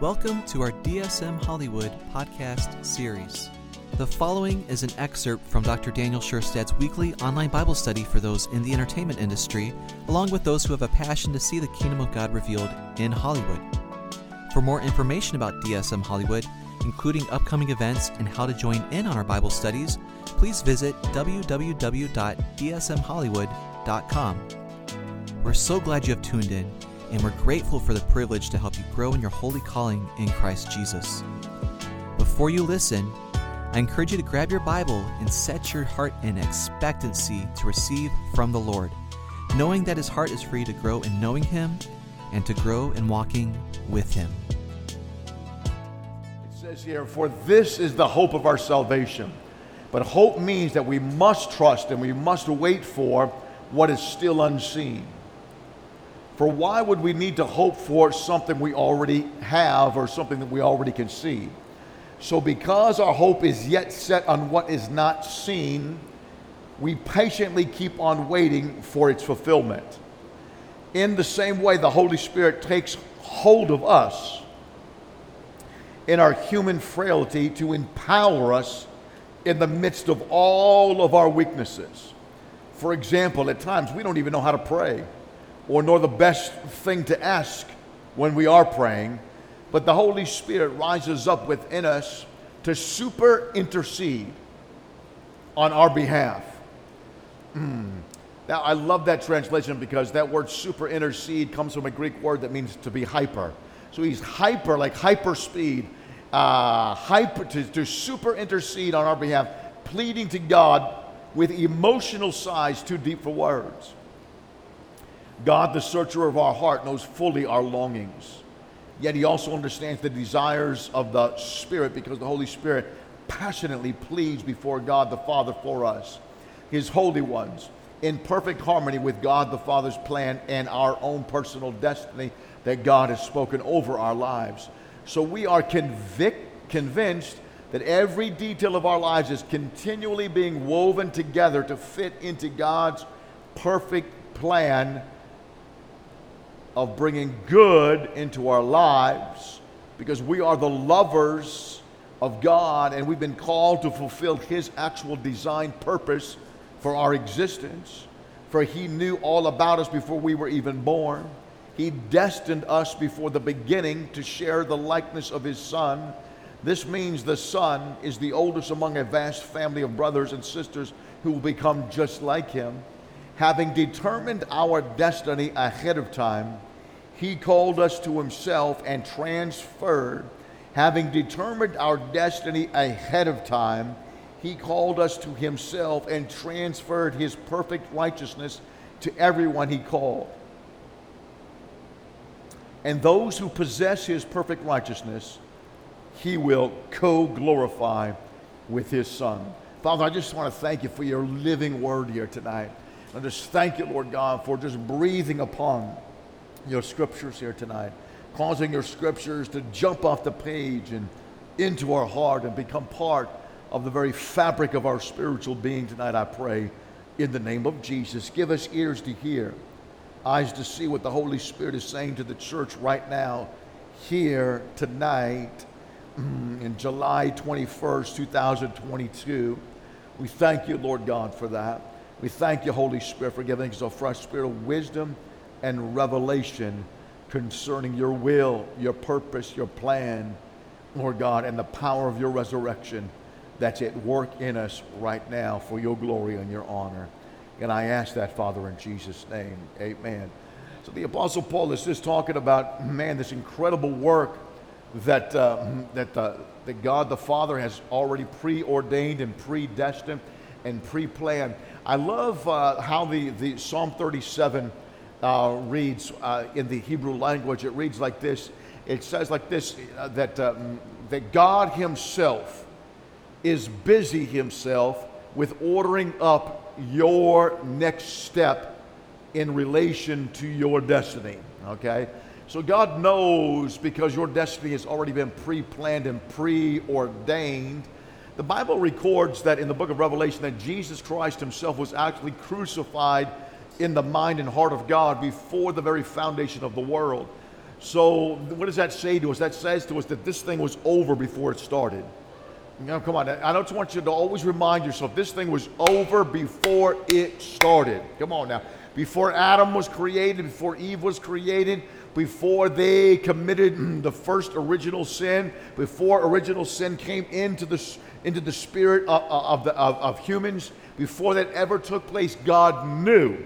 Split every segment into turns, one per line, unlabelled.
Welcome to our DSM Hollywood podcast series. The following is an excerpt from Dr. Daniel Scherstad's weekly online Bible study for those in the entertainment industry, along with those who have a passion to see the kingdom of God revealed in Hollywood. For more information about DSM Hollywood, including upcoming events and how to join in on our Bible studies, please visit www.dsmhollywood.com. We're so glad you have tuned in and we're grateful for the privilege to help you grow in your holy calling in Christ Jesus. Before you listen, I encourage you to grab your Bible and set your heart in expectancy to receive from the Lord, knowing that His heart is for you to grow in knowing Him and to grow in walking with Him.
It says here, For this is the hope of our salvation. But hope means that we must trust and we must wait for what is still unseen. For why would we need to hope for something we already have or something that we already can see? So, because our hope is yet set on what is not seen, we patiently keep on waiting for its fulfillment. In the same way, the Holy Spirit takes hold of us in our human frailty to empower us in the midst of all of our weaknesses. For example, at times we don't even know how to pray or nor the best thing to ask when we are praying, but the Holy Spirit rises up within us to super intercede on our behalf. Mm. Now, I love that translation because that word super intercede comes from a Greek word that means to be hyper. So he's hyper, like hyper speed, uh, hyper, to, to super intercede on our behalf, pleading to God with emotional sighs too deep for words. God, the searcher of our heart, knows fully our longings. Yet he also understands the desires of the Spirit because the Holy Spirit passionately pleads before God the Father for us, his holy ones, in perfect harmony with God the Father's plan and our own personal destiny that God has spoken over our lives. So we are convic- convinced that every detail of our lives is continually being woven together to fit into God's perfect plan of bringing good into our lives because we are the lovers of God and we've been called to fulfill His actual design purpose for our existence. For He knew all about us before we were even born. He destined us before the beginning to share the likeness of His Son. This means the Son is the oldest among a vast family of brothers and sisters who will become just like Him having determined our destiny ahead of time, he called us to himself and transferred, having determined our destiny ahead of time, he called us to himself and transferred his perfect righteousness to everyone he called. And those who possess his perfect righteousness, he will co glorify with his Son. Father, I just want to thank you for your living word here tonight. I just thank you, Lord God, for just breathing upon your scriptures here tonight, causing your scriptures to jump off the page and into our heart and become part of the very fabric of our spiritual being tonight, I pray, in the name of Jesus. Give us ears to hear, eyes to see what the Holy Spirit is saying to the church right now, here tonight, mm, in July 21st, 2022. We thank you, Lord God, for that. We thank you, Holy Spirit, for giving us a fresh spirit of wisdom and revelation concerning your will, your purpose, your plan, Lord God, and the power of your resurrection that's at work in us right now for your glory and your honor. And I ask that, Father, in Jesus' name. Amen. So the Apostle Paul is just talking about, man, this incredible work that, uh, that, uh, that God the Father has already preordained and predestined and pre-planned. I love uh, how the, the Psalm 37 uh, reads uh, in the Hebrew language. It reads like this. It says like this uh, that, um, that God Himself is busy Himself with ordering up your next step in relation to your destiny. Okay? So God knows because your destiny has already been pre planned and preordained the Bible records that in the book of Revelation that Jesus Christ himself was actually crucified in the mind and heart of God before the very foundation of the world. So, what does that say to us? That says to us that this thing was over before it started. Know, come on. I don't want you to always remind yourself this thing was over before it started. Come on now. Before Adam was created, before Eve was created, before they committed the first original sin, before original sin came into the, into the spirit of, of, the, of, of humans, before that ever took place, God knew.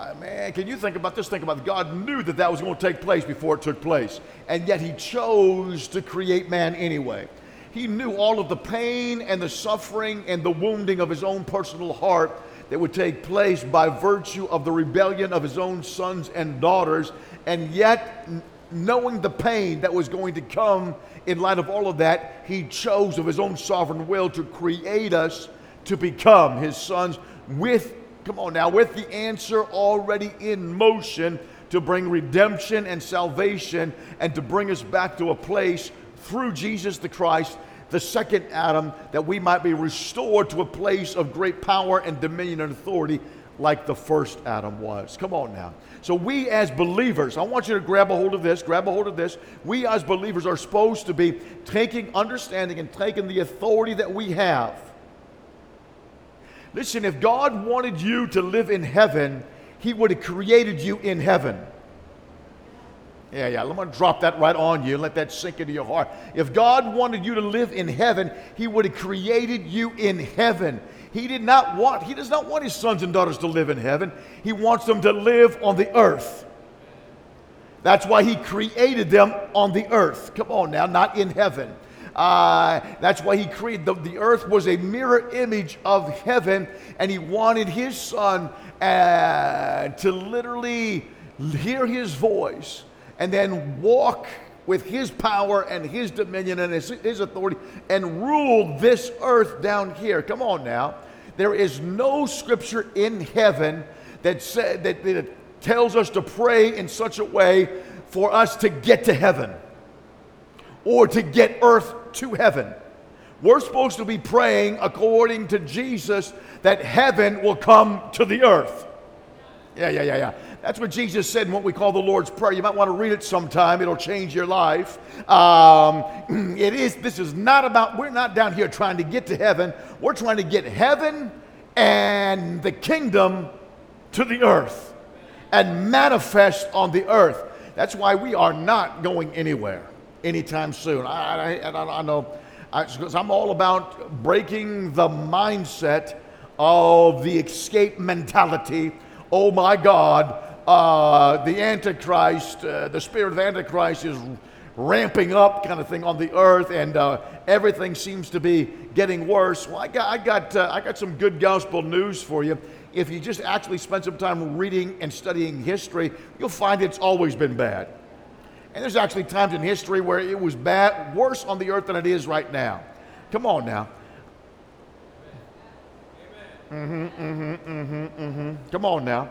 Uh, man, can you think about this? Think about it. God knew that that was going to take place before it took place. And yet He chose to create man anyway. He knew all of the pain and the suffering and the wounding of His own personal heart that would take place by virtue of the rebellion of his own sons and daughters, and yet, knowing the pain that was going to come in light of all of that, he chose of his own sovereign will to create us to become his sons with, come on now, with the answer already in motion to bring redemption and salvation and to bring us back to a place through Jesus the Christ the second Adam, that we might be restored to a place of great power and dominion and authority like the first Adam was. Come on now. So, we as believers, I want you to grab a hold of this, grab a hold of this. We as believers are supposed to be taking understanding and taking the authority that we have. Listen, if God wanted you to live in heaven, He would have created you in heaven. Yeah, yeah. I'm to drop that right on you and let that sink into your heart. If God wanted you to live in heaven, He would have created you in heaven. He did not want, He does not want His sons and daughters to live in heaven. He wants them to live on the earth. That's why He created them on the earth. Come on now, not in heaven. Uh, that's why He created the, the earth was a mirror image of heaven, and He wanted His Son uh, to literally hear His voice and then walk with his power and his dominion and his, his authority and rule this earth down here. Come on now. There is no scripture in heaven that, say, that, that tells us to pray in such a way for us to get to heaven or to get earth to heaven. We're supposed to be praying according to Jesus that heaven will come to the earth. Yeah, yeah, yeah, yeah. That's what Jesus said in what we call the Lord's Prayer. You might want to read it sometime. It'll change your life. Um, it is. This is not about. We're not down here trying to get to heaven. We're trying to get heaven and the kingdom to the earth and manifest on the earth. That's why we are not going anywhere anytime soon. I, I, I know because I'm all about breaking the mindset of the escape mentality. Oh my God, uh, the Antichrist, uh, the spirit of Antichrist is ramping up, kind of thing, on the earth, and uh, everything seems to be getting worse. Well, I got, I got, uh, I got some good gospel news for you. If you just actually spend some time reading and studying history, you'll find it's always been bad. And there's actually times in history where it was bad, worse on the earth than it is right now. Come on now. Mm-hmm, mm-hmm, mm-hmm, mm-hmm. Come on now.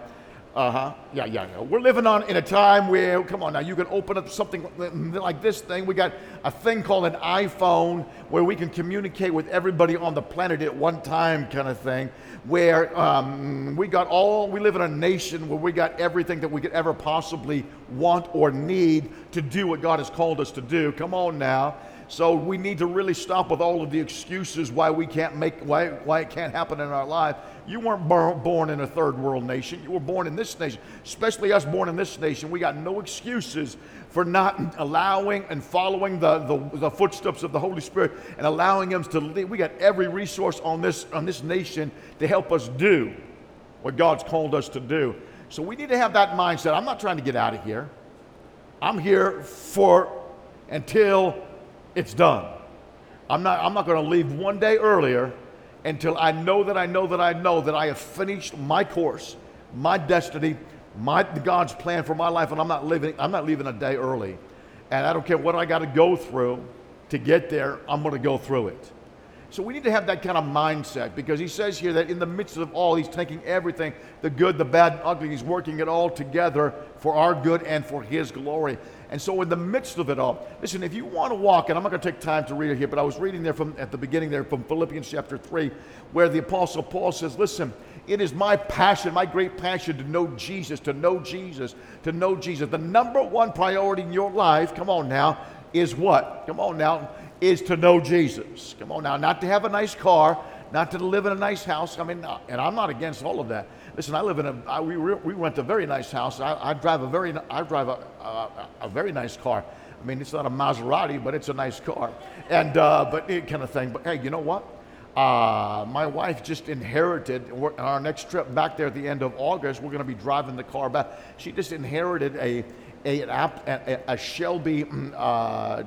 Uh huh. Yeah, yeah, yeah. We're living on in a time where, come on now, you can open up something like this thing. We got a thing called an iPhone where we can communicate with everybody on the planet at one time, kind of thing. Where um, we got all, we live in a nation where we got everything that we could ever possibly want or need to do what God has called us to do. Come on now. So we need to really stop with all of the excuses why we can't make why why it can't happen in our life. You weren't born in a third world nation. You were born in this nation, especially us born in this nation. We got no excuses for not allowing and following the, the, the footsteps of the Holy Spirit and allowing Him to lead. We got every resource on this on this nation to help us do what God's called us to do. So we need to have that mindset. I'm not trying to get out of here. I'm here for until it's done. I'm not, I'm not going to leave one day earlier until I know that I know that I know that I have finished my course, my destiny, my God's plan for my life, and I'm not living, I'm not leaving a day early. And I don't care what I got to go through to get there, I'm going to go through it. So we need to have that kind of mindset because he says here that in the midst of all, he's taking everything, the good, the bad, ugly, he's working it all together for our good and for his glory. And so in the midst of it all, listen, if you want to walk, and I'm not going to take time to read it here, but I was reading there from at the beginning there from Philippians chapter 3, where the apostle Paul says, listen, it is my passion, my great passion to know Jesus, to know Jesus, to know Jesus. The number one priority in your life, come on now, is what? Come on now, is to know Jesus. Come on now, not to have a nice car, not to live in a nice house. I mean, and I'm not against all of that. Listen, I live in a, I, we, we rent a very nice house. I, I drive a very, I drive a, a, a, very nice car. I mean, it's not a Maserati, but it's a nice car. And, uh, but it kind of thing. But hey, you know what? Uh, my wife just inherited, on our next trip back there at the end of August, we're going to be driving the car back. She just inherited a, a, a, a Shelby, mm, uh,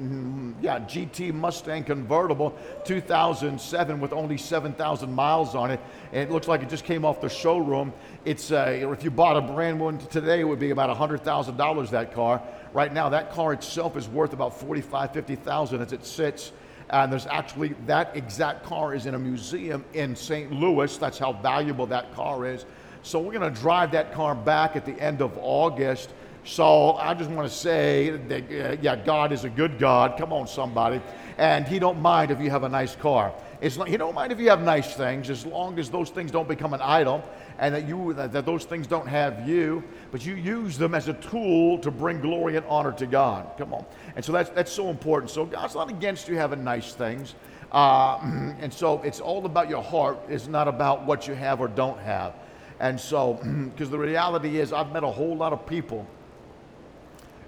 mm, yeah, GT Mustang convertible, 2007 with only 7,000 miles on it. And it looks like it just came off the showroom. It's uh, if you bought a brand one today, it would be about $100,000 that car. Right now, that car itself is worth about 45, 50,000 as it sits. And there's actually that exact car is in a museum in St. Louis. That's how valuable that car is. So we're going to drive that car back at the end of August. So I just want to say that, uh, yeah, God is a good God. Come on, somebody. And He don't mind if you have a nice car. It's he don't mind if you have nice things as long as those things don't become an idol and that, you, that, that those things don't have you, but you use them as a tool to bring glory and honor to God. Come on. And so that's, that's so important. So God's not against you having nice things. Uh, and so it's all about your heart. It's not about what you have or don't have. And so, because the reality is, I've met a whole lot of people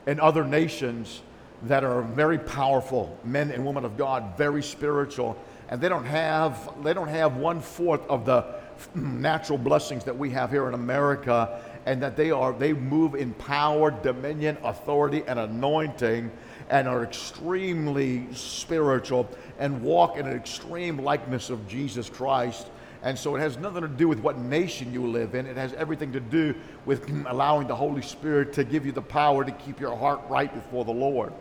in other nations that are very powerful, men and women of God, very spiritual, and they don't have they don't have one fourth of the natural blessings that we have here in America, and that they are they move in power, dominion, authority, and anointing, and are extremely spiritual and walk in an extreme likeness of Jesus Christ. And so it has nothing to do with what nation you live in. It has everything to do with allowing the Holy Spirit to give you the power to keep your heart right before the Lord.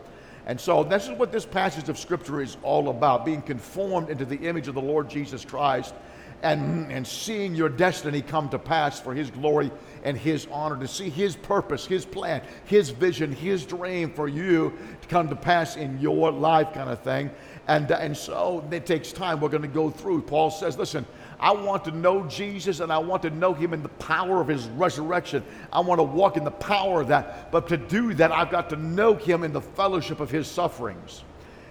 And so this is what this passage of Scripture is all about being conformed into the image of the Lord Jesus Christ and, and seeing your destiny come to pass for His glory and His honor, to see His purpose, His plan, His vision, His dream for you to come to pass in your life, kind of thing. And, and so it takes time. We're going to go through. Paul says, listen, I want to know Jesus and I want to know him in the power of his resurrection. I want to walk in the power of that. But to do that, I've got to know him in the fellowship of his sufferings.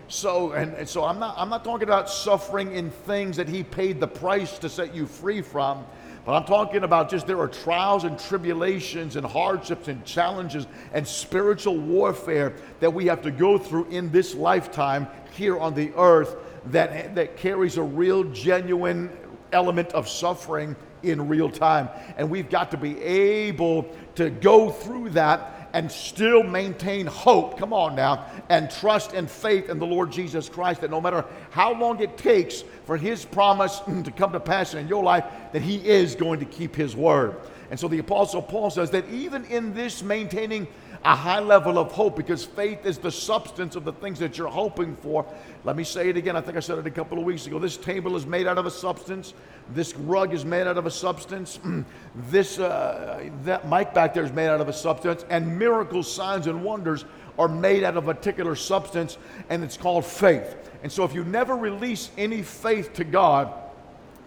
So, and, and so I'm not, I'm not talking about suffering in things that he paid the price to set you free from. But I'm talking about just there are trials and tribulations and hardships and challenges and spiritual warfare that we have to go through in this lifetime here on the earth that, that carries a real, genuine element of suffering in real time. And we've got to be able to go through that and still maintain hope. Come on now. And trust and faith in the Lord Jesus Christ that no matter how long it takes for his promise to come to pass in your life, that he is going to keep his word. And so the Apostle Paul says that even in this maintaining a high level of hope because faith is the substance of the things that you're hoping for. Let me say it again. I think I said it a couple of weeks ago. This table is made out of a substance. This rug is made out of a substance. this uh, that mic back there is made out of a substance. And miracles, signs, and wonders are made out of a particular substance, and it's called faith. And so, if you never release any faith to God,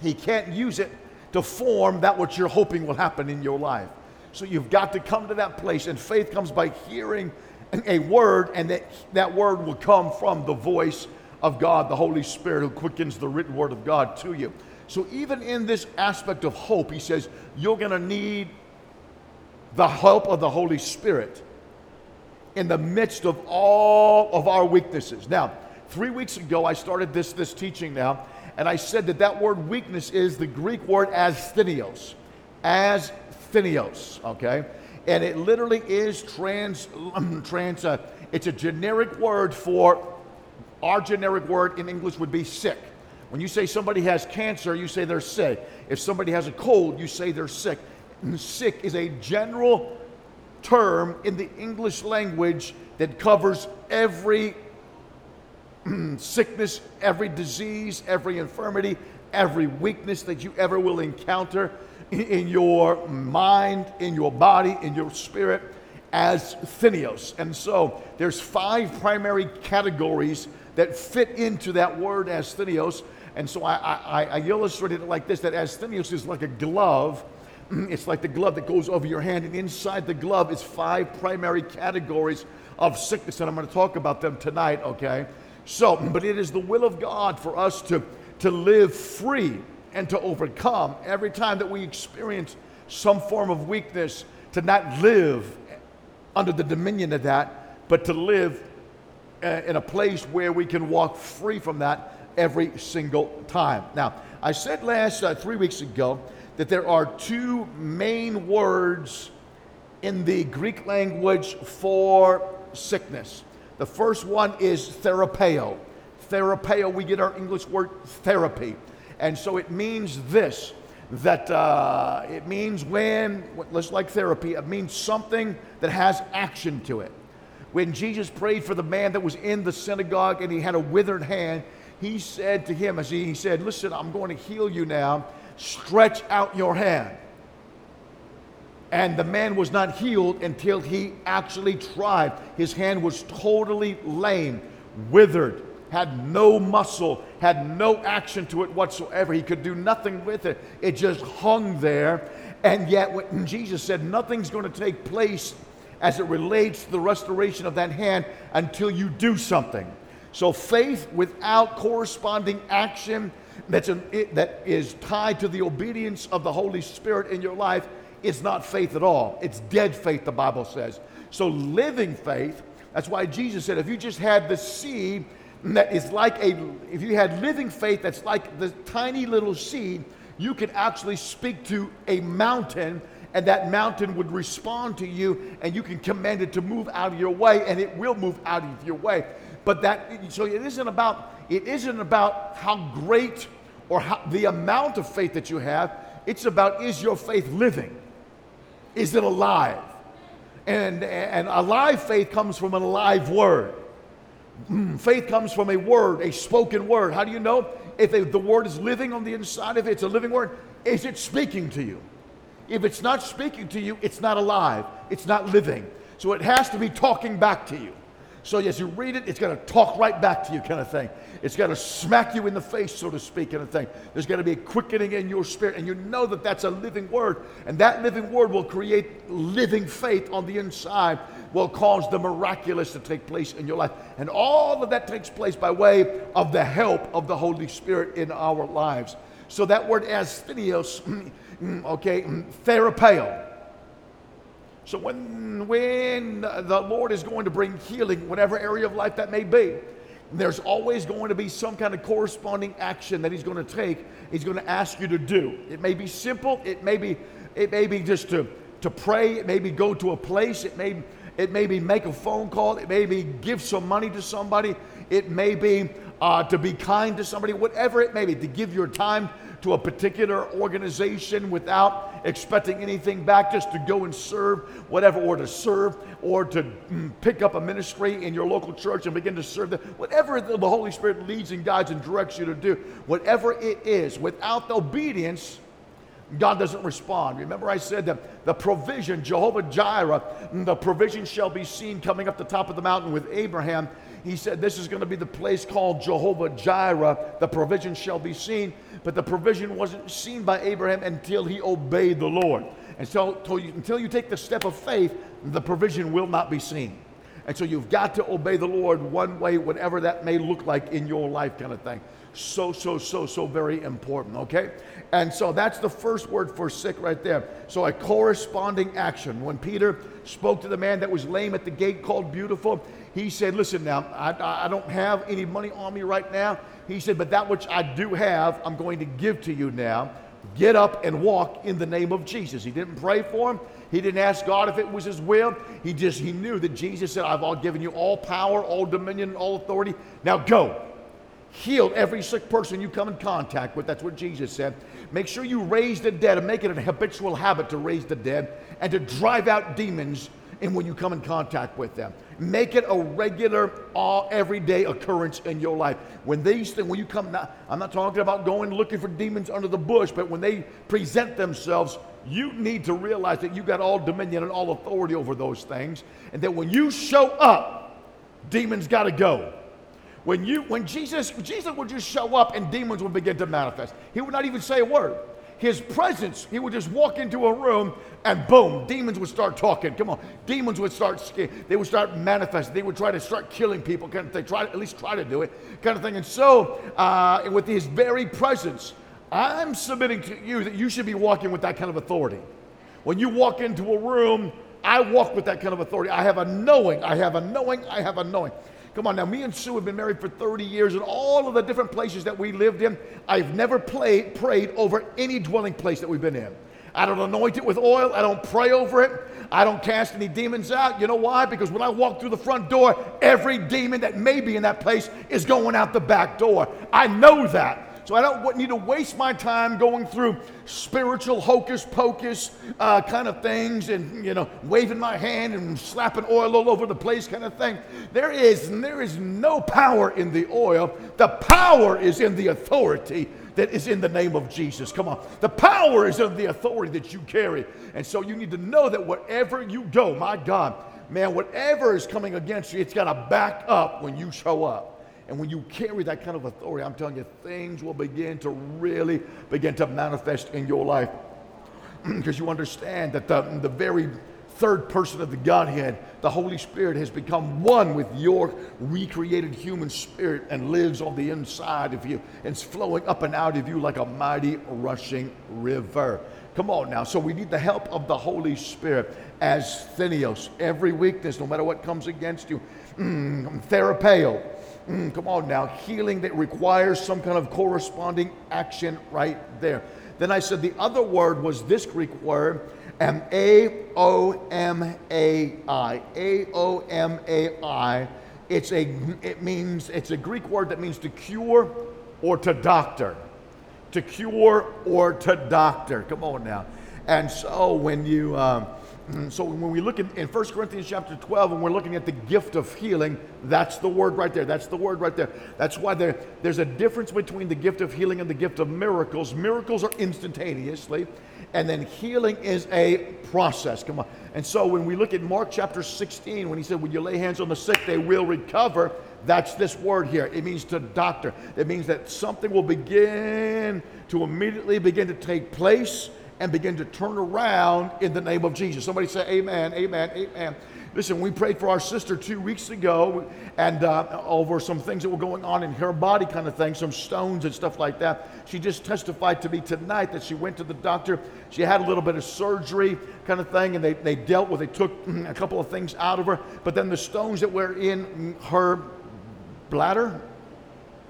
He can't use it to form that which you're hoping will happen in your life. So you've got to come to that place, and faith comes by hearing a word, and that, that word will come from the voice of God, the Holy Spirit, who quickens the written word of God to you. So even in this aspect of hope, he says, you're going to need the help of the Holy Spirit in the midst of all of our weaknesses. Now, three weeks ago, I started this, this teaching now, and I said that that word weakness is the Greek word asthenios. As asthenios, okay? And it literally is trans, trans uh, it's a generic word for, our generic word in English would be sick. When you say somebody has cancer, you say they're sick. If somebody has a cold, you say they're sick. And sick is a general term in the English language that covers every sickness, every disease, every infirmity, every weakness that you ever will encounter in your mind, in your body, in your spirit as Asthenios. And so there's five primary categories that fit into that word asthenios. And so I, I, I illustrated it like this that asthenios is like a glove. It's like the glove that goes over your hand, and inside the glove is five primary categories of sickness, and I'm going to talk about them tonight, okay? So, but it is the will of God for us to, to live free and to overcome every time that we experience some form of weakness, to not live under the dominion of that, but to live uh, in a place where we can walk free from that every single time. Now, I said last uh, three weeks ago that there are two main words in the Greek language for sickness. The first one is therapeo. Therapeo, we get our English word therapy. And so it means this that uh, it means when, let's like therapy, it means something that has action to it. When Jesus prayed for the man that was in the synagogue and he had a withered hand, he said to him, as he, he said, Listen, I'm going to heal you now. Stretch out your hand. And the man was not healed until he actually tried. His hand was totally lame, withered, had no muscle, had no action to it whatsoever. He could do nothing with it. It just hung there. And yet, when Jesus said nothing's going to take place as it relates to the restoration of that hand until you do something. So, faith without corresponding action that's an, it, that is tied to the obedience of the Holy Spirit in your life is not faith at all. It's dead faith, the Bible says. So, living faith, that's why Jesus said, if you just had the seed that is like a, if you had living faith that's like the tiny little seed, you could actually speak to a mountain and that mountain would respond to you and you can command it to move out of your way and it will move out of your way. But that, so it isn't about, it isn't about how great or how, the amount of faith that you have. It's about is your faith living? Is it alive? And, and alive faith comes from an alive word. Mm, faith comes from a word, a spoken word. How do you know if the word is living on the inside of it? It's a living word. Is it speaking to you? If it's not speaking to you, it's not alive. It's not living. So it has to be talking back to you. So as you read it, it's going to talk right back to you, kind of thing. It's going to smack you in the face, so to speak, kind of thing. There's going to be a quickening in your spirit, and you know that that's a living word. And that living word will create living faith on the inside, will cause the miraculous to take place in your life. And all of that takes place by way of the help of the Holy Spirit in our lives. So that word asthenios, okay, therapeo so when, when the Lord is going to bring healing, whatever area of life that may be, there's always going to be some kind of corresponding action that He's going to take. He's going to ask you to do. It may be simple. It may be, it may be just to, to pray. It may be go to a place. It may, it may be make a phone call. It may be give some money to somebody. It may be uh, to be kind to somebody. Whatever it may be, to give your time to a particular organization without expecting anything back, just to go and serve whatever, or to serve, or to mm, pick up a ministry in your local church and begin to serve them. Whatever the Holy Spirit leads and guides and directs you to do, whatever it is, without the obedience, God doesn't respond. Remember, I said that the provision, Jehovah Jireh, mm, the provision shall be seen coming up the top of the mountain with Abraham. He said, This is going to be the place called Jehovah Jireh. The provision shall be seen. But the provision wasn't seen by Abraham until he obeyed the Lord. And so, until you take the step of faith, the provision will not be seen. And so you've got to obey the Lord one way, whatever that may look like in your life, kind of thing. So, so, so, so very important, okay? And so that's the first word for sick right there. So a corresponding action. When Peter spoke to the man that was lame at the gate called Beautiful, he said, Listen now, I, I don't have any money on me right now. He said, But that which I do have, I'm going to give to you now. Get up and walk in the name of Jesus. He didn't pray for him. He didn't ask God if it was his will. He just he knew that Jesus said, I've all given you all power, all dominion, all authority. Now go. Heal every sick person you come in contact with. That's what Jesus said. Make sure you raise the dead and make it a habitual habit to raise the dead and to drive out demons and when you come in contact with them. Make it a regular, all everyday occurrence in your life. When these things, when you come, now, I'm not talking about going looking for demons under the bush, but when they present themselves, you need to realize that you got all dominion and all authority over those things, and that when you show up, demons got to go. When you, when Jesus, Jesus would just show up and demons would begin to manifest. He would not even say a word his presence, he would just walk into a room and boom, demons would start talking. Come on, demons would start, they would start manifesting. They would try to start killing people, kind of thing. Try at least try to do it, kind of thing. And so, uh, with his very presence, I'm submitting to you that you should be walking with that kind of authority. When you walk into a room, I walk with that kind of authority. I have a knowing. I have a knowing. I have a knowing. Come on now, me and Sue have been married for 30 years, and all of the different places that we lived in, I've never played, prayed over any dwelling place that we've been in. I don't anoint it with oil. I don't pray over it. I don't cast any demons out. You know why? Because when I walk through the front door, every demon that may be in that place is going out the back door. I know that. So I don't need to waste my time going through spiritual hocus pocus uh, kind of things and, you know, waving my hand and slapping oil all over the place kind of thing. There is, there is no power in the oil. The power is in the authority that is in the name of Jesus. Come on. The power is in the authority that you carry. And so you need to know that wherever you go, my God, man, whatever is coming against you, it's got to back up when you show up. And when you carry that kind of authority, I'm telling you, things will begin to really begin to manifest in your life. because you understand that the, the very third person of the Godhead, the Holy Spirit, has become one with your recreated human spirit and lives on the inside of you it's flowing up and out of you like a mighty rushing river. Come on now. So we need the help of the Holy Spirit asthenios. Every weakness, no matter what comes against you, mm, therapeo Mm, come on now, healing that requires some kind of corresponding action right there. Then I said the other word was this Greek word, um, A O M A I. A O M A I. It's a, it means, it's a Greek word that means to cure or to doctor. To cure or to doctor. Come on now. And so when you, um, Mm, so when we look in, in 1 Corinthians chapter 12 and we're looking at the gift of healing, that's the word right there. That's the word right there. That's why there, there's a difference between the gift of healing and the gift of miracles. Miracles are instantaneously, and then healing is a process. Come on. And so when we look at Mark chapter 16, when he said, When you lay hands on the sick, they will recover, that's this word here. It means to doctor. It means that something will begin to immediately begin to take place and begin to turn around in the name of Jesus. Somebody say, Amen, Amen, Amen. Listen, we prayed for our sister two weeks ago and uh, over some things that were going on in her body, kind of thing, some stones and stuff like that. She just testified to me tonight that she went to the doctor. She had a little bit of surgery, kind of thing, and they, they dealt with, they took mm, a couple of things out of her. But then the stones that were in her bladder,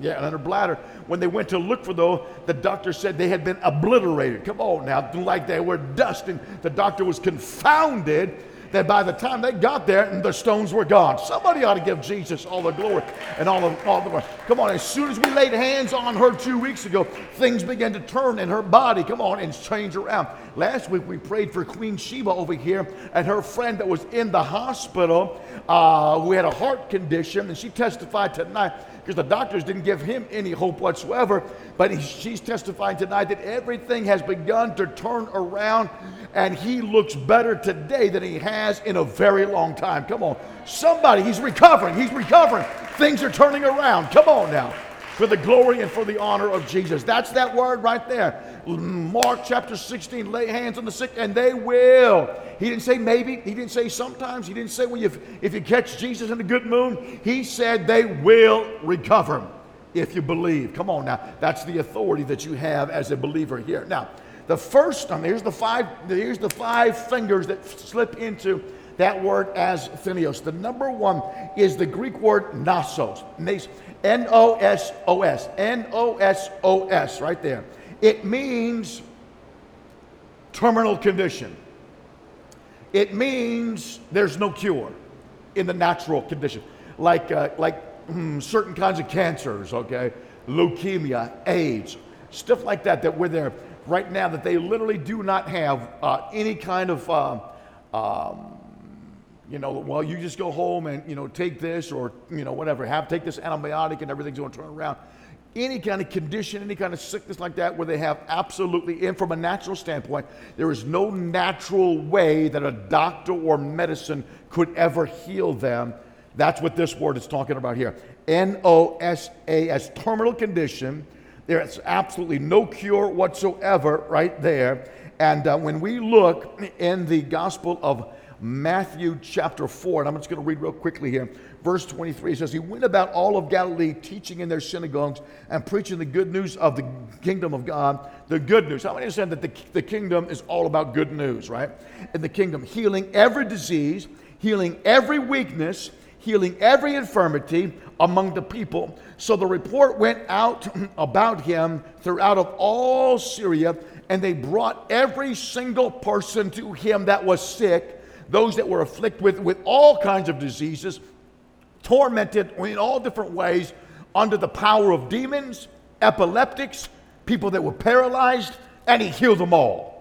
yeah, and her bladder. When they went to look for those, the doctor said they had been obliterated. Come on now, like they were dust, and the doctor was confounded that by the time they got there, and the stones were gone. Somebody ought to give Jesus all the glory and all the all the. Come on, as soon as we laid hands on her two weeks ago, things began to turn in her body. Come on, and change around. Last week we prayed for Queen Sheba over here and her friend that was in the hospital uh, who had a heart condition, and she testified tonight because the doctors didn't give him any hope whatsoever. But he, she's testifying tonight that everything has begun to turn around and he looks better today than he has in a very long time. Come on. Somebody, he's recovering. He's recovering. Things are turning around. Come on now. For the glory and for the honor of Jesus. That's that word right there. Mark chapter 16, lay hands on the sick and they will. He didn't say maybe. He didn't say sometimes. He didn't say well, if, if you catch Jesus in a good mood. He said they will recover if you believe. Come on now. That's the authority that you have as a believer here. Now, the first one, here's the five, here's the five fingers that slip into that word asthenios. The number one is the Greek word nosos. N O S O S. N O S O S, right there. It means terminal condition. It means there's no cure in the natural condition. Like, uh, like mm, certain kinds of cancers, okay? Leukemia, AIDS, stuff like that, that we're there right now that they literally do not have uh, any kind of, uh, um, you know, well, you just go home and, you know, take this or, you know, whatever, have, take this antibiotic and everything's going to turn around. Any kind of condition, any kind of sickness like that, where they have absolutely, and from a natural standpoint, there is no natural way that a doctor or medicine could ever heal them. That's what this word is talking about here. N O S A, as terminal condition. There's absolutely no cure whatsoever right there. And uh, when we look in the Gospel of Matthew chapter 4, and I'm just going to read real quickly here. Verse 23 says, He went about all of Galilee, teaching in their synagogues and preaching the good news of the kingdom of God. The good news. How many understand that the, the kingdom is all about good news, right? In the kingdom, healing every disease, healing every weakness, healing every infirmity among the people. So the report went out about him throughout of all Syria, and they brought every single person to him that was sick those that were afflicted with, with all kinds of diseases, tormented in all different ways under the power of demons, epileptics, people that were paralyzed, and he healed them all.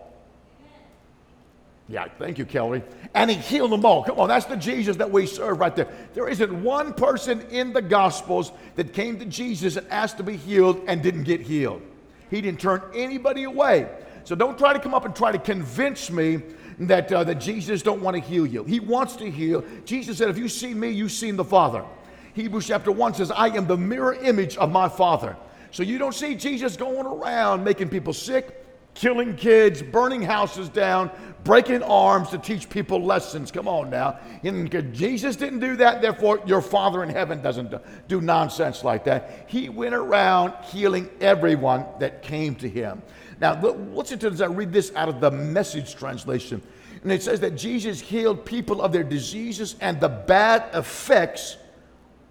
Yeah, thank you, Kelly. And he healed them all. Come on, that's the Jesus that we serve right there. There isn't one person in the Gospels that came to Jesus and asked to be healed and didn't get healed. He didn't turn anybody away. So don't try to come up and try to convince me that, uh, that Jesus don't want to heal you. He wants to heal. Jesus said, if you see me, you've seen the Father. Hebrews chapter 1 says, I am the mirror image of my Father. So you don't see Jesus going around making people sick, killing kids, burning houses down, breaking arms to teach people lessons. Come on now. And Jesus didn't do that, therefore your Father in heaven doesn't do nonsense like that. He went around healing everyone that came to him. Now, listen to this. I read this out of the message translation. And it says that Jesus healed people of their diseases and the bad effects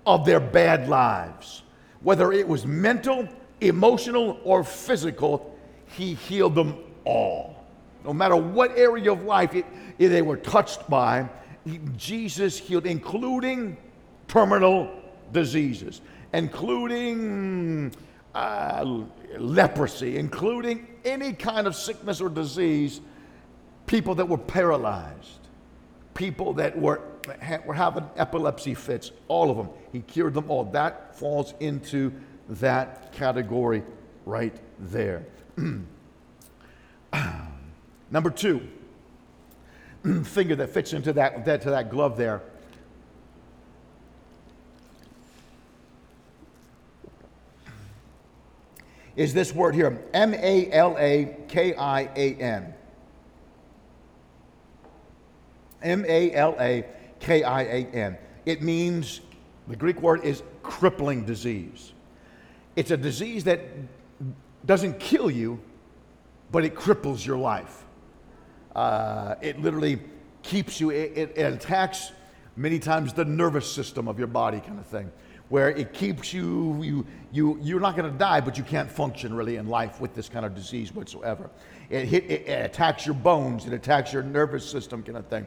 of their bad lives. Whether it was mental, emotional, or physical, he healed them all. No matter what area of life it, it, they were touched by, he, Jesus healed, including terminal diseases, including uh, leprosy, including any kind of sickness or disease, people that were paralyzed, people that were, were having epilepsy fits, all of them. He cured them all. That falls into that category right there. Number two, finger that fits into that, that, to that glove there is this word here M A L A K I A N. M A L A K I A N. It means, the Greek word is crippling disease. It's a disease that doesn't kill you, but it cripples your life. Uh, it literally keeps you, it, it, it attacks many times the nervous system of your body, kind of thing where it keeps you, you, you you're not going to die, but you can't function really in life with this kind of disease whatsoever. It, hit, it, attacks your bones, it attacks your nervous system, kind of thing.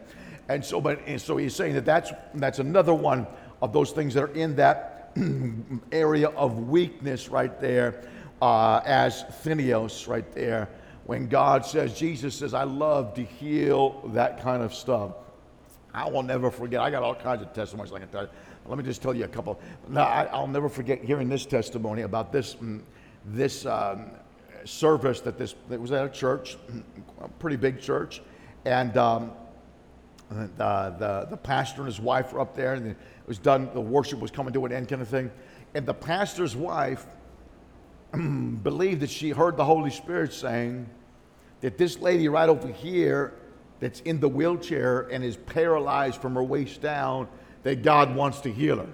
And so, but and so he's saying that that's, that's another one of those things that are in that area of weakness right there, uh, as Thenios right there. When God says, Jesus says, I love to heal that kind of stuff. I will never forget. I got all kinds of testimonies I can tell you. Let me just tell you a couple. Now, I, will never forget hearing this testimony about this, mm, this um, service that this that was at a church, a pretty big church, and um, the, the, the pastor and his wife were up there, and it was done. The worship was coming to an end, kind of thing, and the pastor's wife believed that she heard the Holy Spirit saying that this lady right over here that's in the wheelchair and is paralyzed from her waist down that God wants to heal her.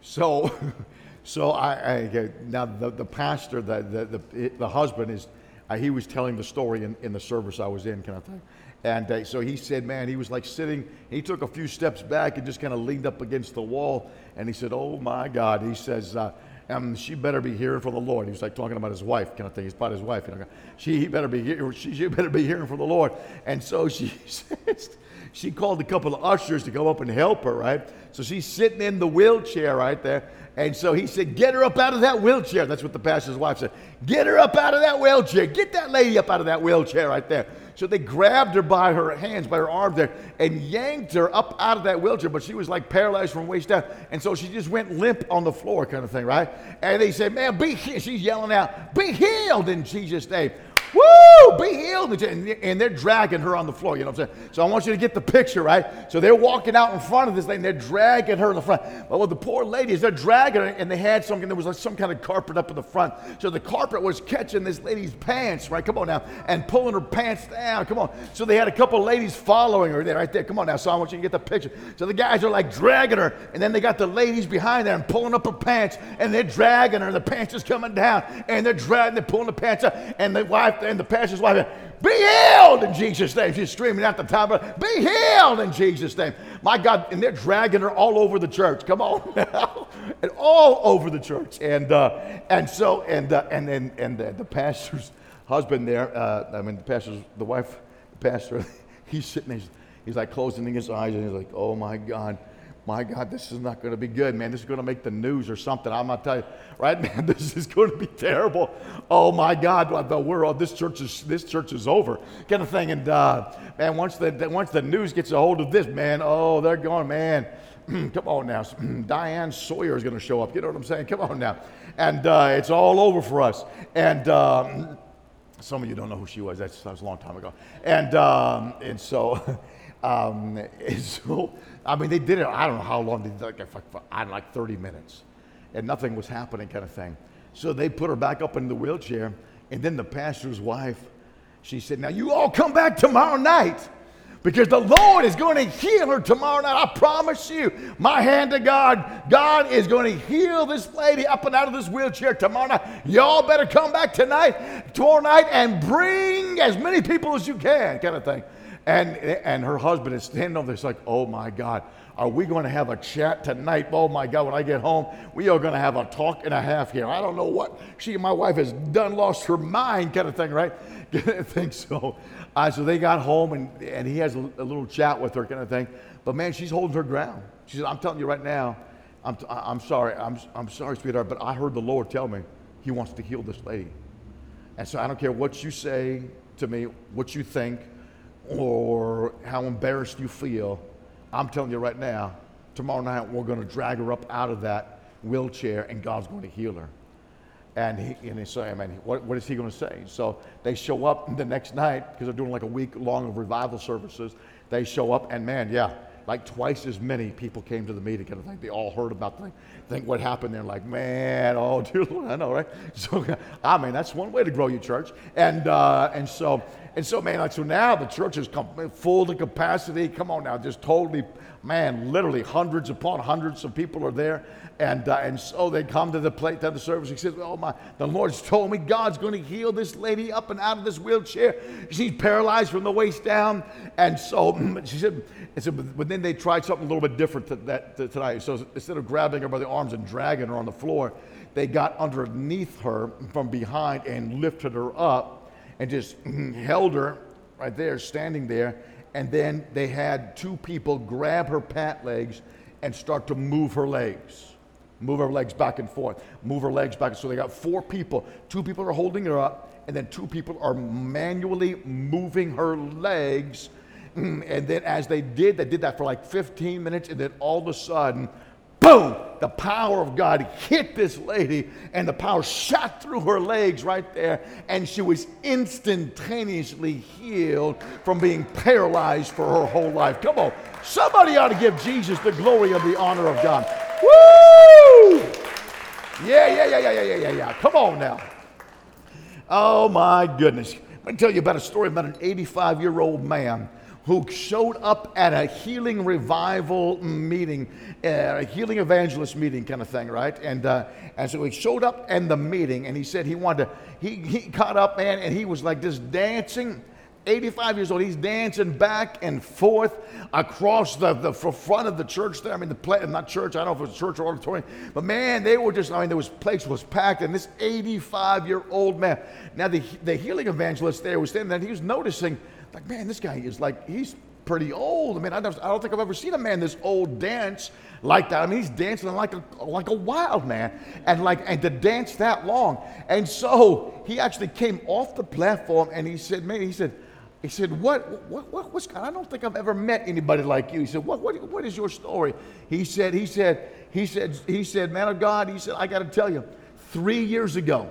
So, so I, I now the, the pastor, the, the, the, the husband is, uh, he was telling the story in, in the service I was in, kind of thing. And uh, so he said, man, he was like sitting, he took a few steps back and just kind of leaned up against the wall. And he said, oh my God. He says, uh, um, she better be hearing from the Lord. He was like talking about his wife, kind of thing. He's about his wife. You know, she better be, she, she better be hearing from the Lord. And so she says, she called a couple of ushers to come up and help her, right? So she's sitting in the wheelchair right there. And so he said, Get her up out of that wheelchair. That's what the pastor's wife said. Get her up out of that wheelchair. Get that lady up out of that wheelchair right there. So they grabbed her by her hands, by her arms there, and yanked her up out of that wheelchair, but she was like paralyzed from waist down. And so she just went limp on the floor, kind of thing, right? And they said, Man, be healed. She's yelling out, Be healed in Jesus' name. Woo! Be healed. And they're dragging her on the floor, you know what I'm saying? So I want you to get the picture, right? So they're walking out in front of this thing, and they're dragging her in the front. Well, the poor ladies, they're dragging her and they had something, there was like some kind of carpet up in the front. So the carpet was catching this lady's pants, right? Come on now. And pulling her pants down. Come on. So they had a couple ladies following her there, right there. Come on now. So I want you to get the picture. So the guys are like dragging her and then they got the ladies behind there and pulling up her pants and they're dragging her. The pants is coming down and they're dragging, they're pulling the pants up. And the wife, and the pastor's wife, be healed in Jesus' name. She's screaming at the top of it, be healed in Jesus' name. My God, and they're dragging her all over the church. Come on. now. and all over the church. And, uh, and so, and, uh, and then, and, uh, the pastor's husband there, uh, I mean, the pastor's, the wife, the pastor, he's sitting there, he's, he's like closing his eyes and he's like, oh my God my God, this is not going to be good, man. This is going to make the news or something. I'm to tell you, right, man, this is going to be terrible. Oh my God, the world, this church is this church is over, kind of thing. And uh, man, once the once the news gets a hold of this, man, oh, they're going, man. Come on now, Diane Sawyer is going to show up. You know what I'm saying? Come on now, and uh, it's all over for us. And um, some of you don't know who she was. That's, that was a long time ago. And um, and so. Um, so, I mean, they did it, I don't know how long, they did like, I like 30 minutes. And nothing was happening, kind of thing. So they put her back up in the wheelchair. And then the pastor's wife, she said, Now you all come back tomorrow night because the Lord is going to heal her tomorrow night. I promise you, my hand to God, God is going to heal this lady up and out of this wheelchair tomorrow night. Y'all better come back tonight, tomorrow night, and bring as many people as you can, kind of thing. And, and her husband is standing over there. It's like, oh my God, are we going to have a chat tonight? Oh my God, when I get home, we are going to have a talk and a half here. I don't know what she and my wife has done, lost her mind, kind of thing, right? I think so. Uh, so they got home and, and he has a, a, little chat with her, kind of thing. But man, she's holding her ground. She said, I'm telling you right now, I'm, I'm sorry, I'm, I'm sorry, sweetheart, but I heard the Lord tell me he wants to heal this lady. And so I don't care what you say to me, what you think or how embarrassed you feel, I'm telling you right now, tomorrow night we're going to drag her up out of that wheelchair and God's going to heal her. And he, and he say, I mean, what, what is he going to say? So they show up the next night because they're doing like a week long of revival services. They show up and man, yeah, like twice as many people came to the meeting. And I think they all heard about the thing, think what happened there. Like, man, oh dear Lord, I know, right? So, I mean, that's one way to grow your church. And uh, and so and so, man, like, so now the church is full to capacity. Come on now, just totally, man, literally hundreds upon hundreds of people are there. And, uh, and so they come to the plate, to the service. He says, Oh, my, the Lord's told me God's going to heal this lady up and out of this wheelchair. She's paralyzed from the waist down. And so she said, said but then they tried something a little bit different to, that, to, tonight. So instead of grabbing her by the arms and dragging her on the floor, they got underneath her from behind and lifted her up and just held her right there, standing there. And then they had two people grab her pant legs and start to move her legs. Move her legs back and forth, move her legs back. So they got four people. Two people are holding her up, and then two people are manually moving her legs. And then as they did, they did that for like 15 minutes, and then all of a sudden, boom, the power of God hit this lady, and the power shot through her legs right there, and she was instantaneously healed from being paralyzed for her whole life. Come on, somebody ought to give Jesus the glory and the honor of God. Woo! Yeah, yeah, yeah, yeah, yeah, yeah, yeah, yeah. Come on now. Oh my goodness. Let me tell you about a story about an 85 year old man who showed up at a healing revival meeting, uh, a healing evangelist meeting kind of thing, right? And, uh, and so he showed up in the meeting and he said he wanted to, he, he caught up, man, and he was like just dancing. 85 years old, he's dancing back and forth across the, the front of the church there. I mean, the play, not church, I don't know if it was church or auditorium, but man, they were just, I mean, there was place was packed, and this 85 year old man. Now, the, the healing evangelist there was standing there, and he was noticing like, man, this guy is like, he's pretty old. I mean, I don't, I don't think I've ever seen a man this old dance like that. I mean, he's dancing like a, like a wild man and like, and to dance that long. And so he actually came off the platform and he said, man, he said, He said, what, what, what, what's? I don't think I've ever met anybody like you. He said, what, what, what is your story? He said, he said, he said, he said, man of God, he said, I got to tell you, three years ago,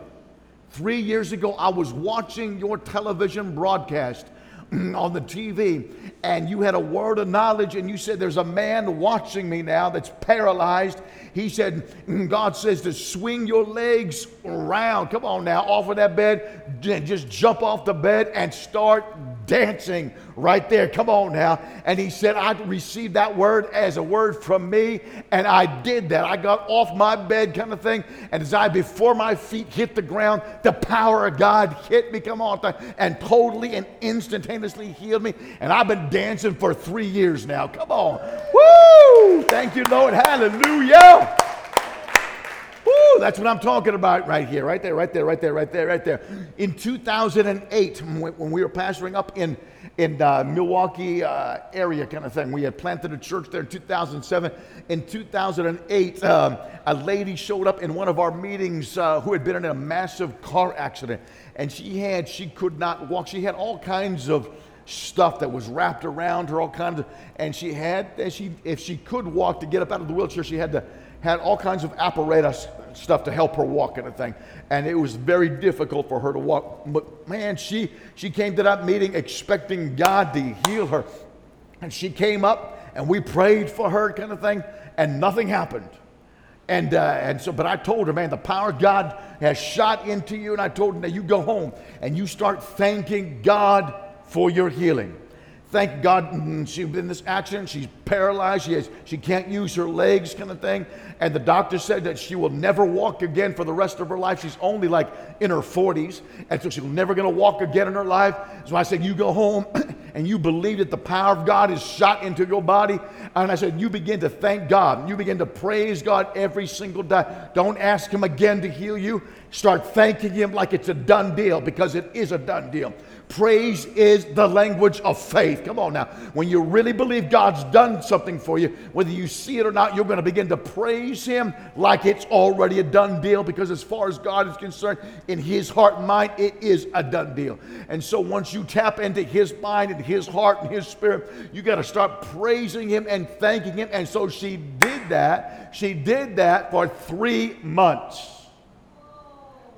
three years ago, I was watching your television broadcast on the TV and you had a word of knowledge and you said, There's a man watching me now that's paralyzed. He said, mm, God says to swing your legs around. Come on now, off of that bed, just jump off the bed and start dancing right there. Come on now. And he said, I received that word as a word from me, and I did that. I got off my bed, kind of thing. And as I, before my feet hit the ground, the power of God hit me, come on, and totally and instantaneously healed me. And I've been dancing for three years now. Come on. Woo! Thank you, Lord. Hallelujah. Woo, that's what I'm talking about right here, right there, right there, right there, right there, right there. In 2008, when we were pastoring up in in uh, Milwaukee uh, area kind of thing, we had planted a church there in 2007. In 2008, um, a lady showed up in one of our meetings uh, who had been in a massive car accident, and she had she could not walk. She had all kinds of stuff that was wrapped around her, all kinds of, and she had, as she, if she could walk to get up out of the wheelchair, she had to had all kinds of apparatus stuff to help her walk and a thing. And it was very difficult for her to walk. But man, she she came to that meeting expecting God to heal her. And she came up and we prayed for her kind of thing, and nothing happened. And, uh, and so, but I told her, man, the power of God has shot into you. And I told her, now you go home and you start thanking God for your healing. Thank God mm, she's been in this accident. She's paralyzed. She, has, she can't use her legs, kind of thing. And the doctor said that she will never walk again for the rest of her life. She's only like in her 40s. And so she's never going to walk again in her life. So I said, You go home and you believe that the power of God is shot into your body. And I said, You begin to thank God. You begin to praise God every single day. Don't ask Him again to heal you. Start thanking Him like it's a done deal because it is a done deal. Praise is the language of faith. Come on now. When you really believe God's done something for you, whether you see it or not, you're going to begin to praise Him like it's already a done deal because, as far as God is concerned, in His heart and mind, it is a done deal. And so, once you tap into His mind and His heart and His spirit, you got to start praising Him and thanking Him. And so, she did that. She did that for three months.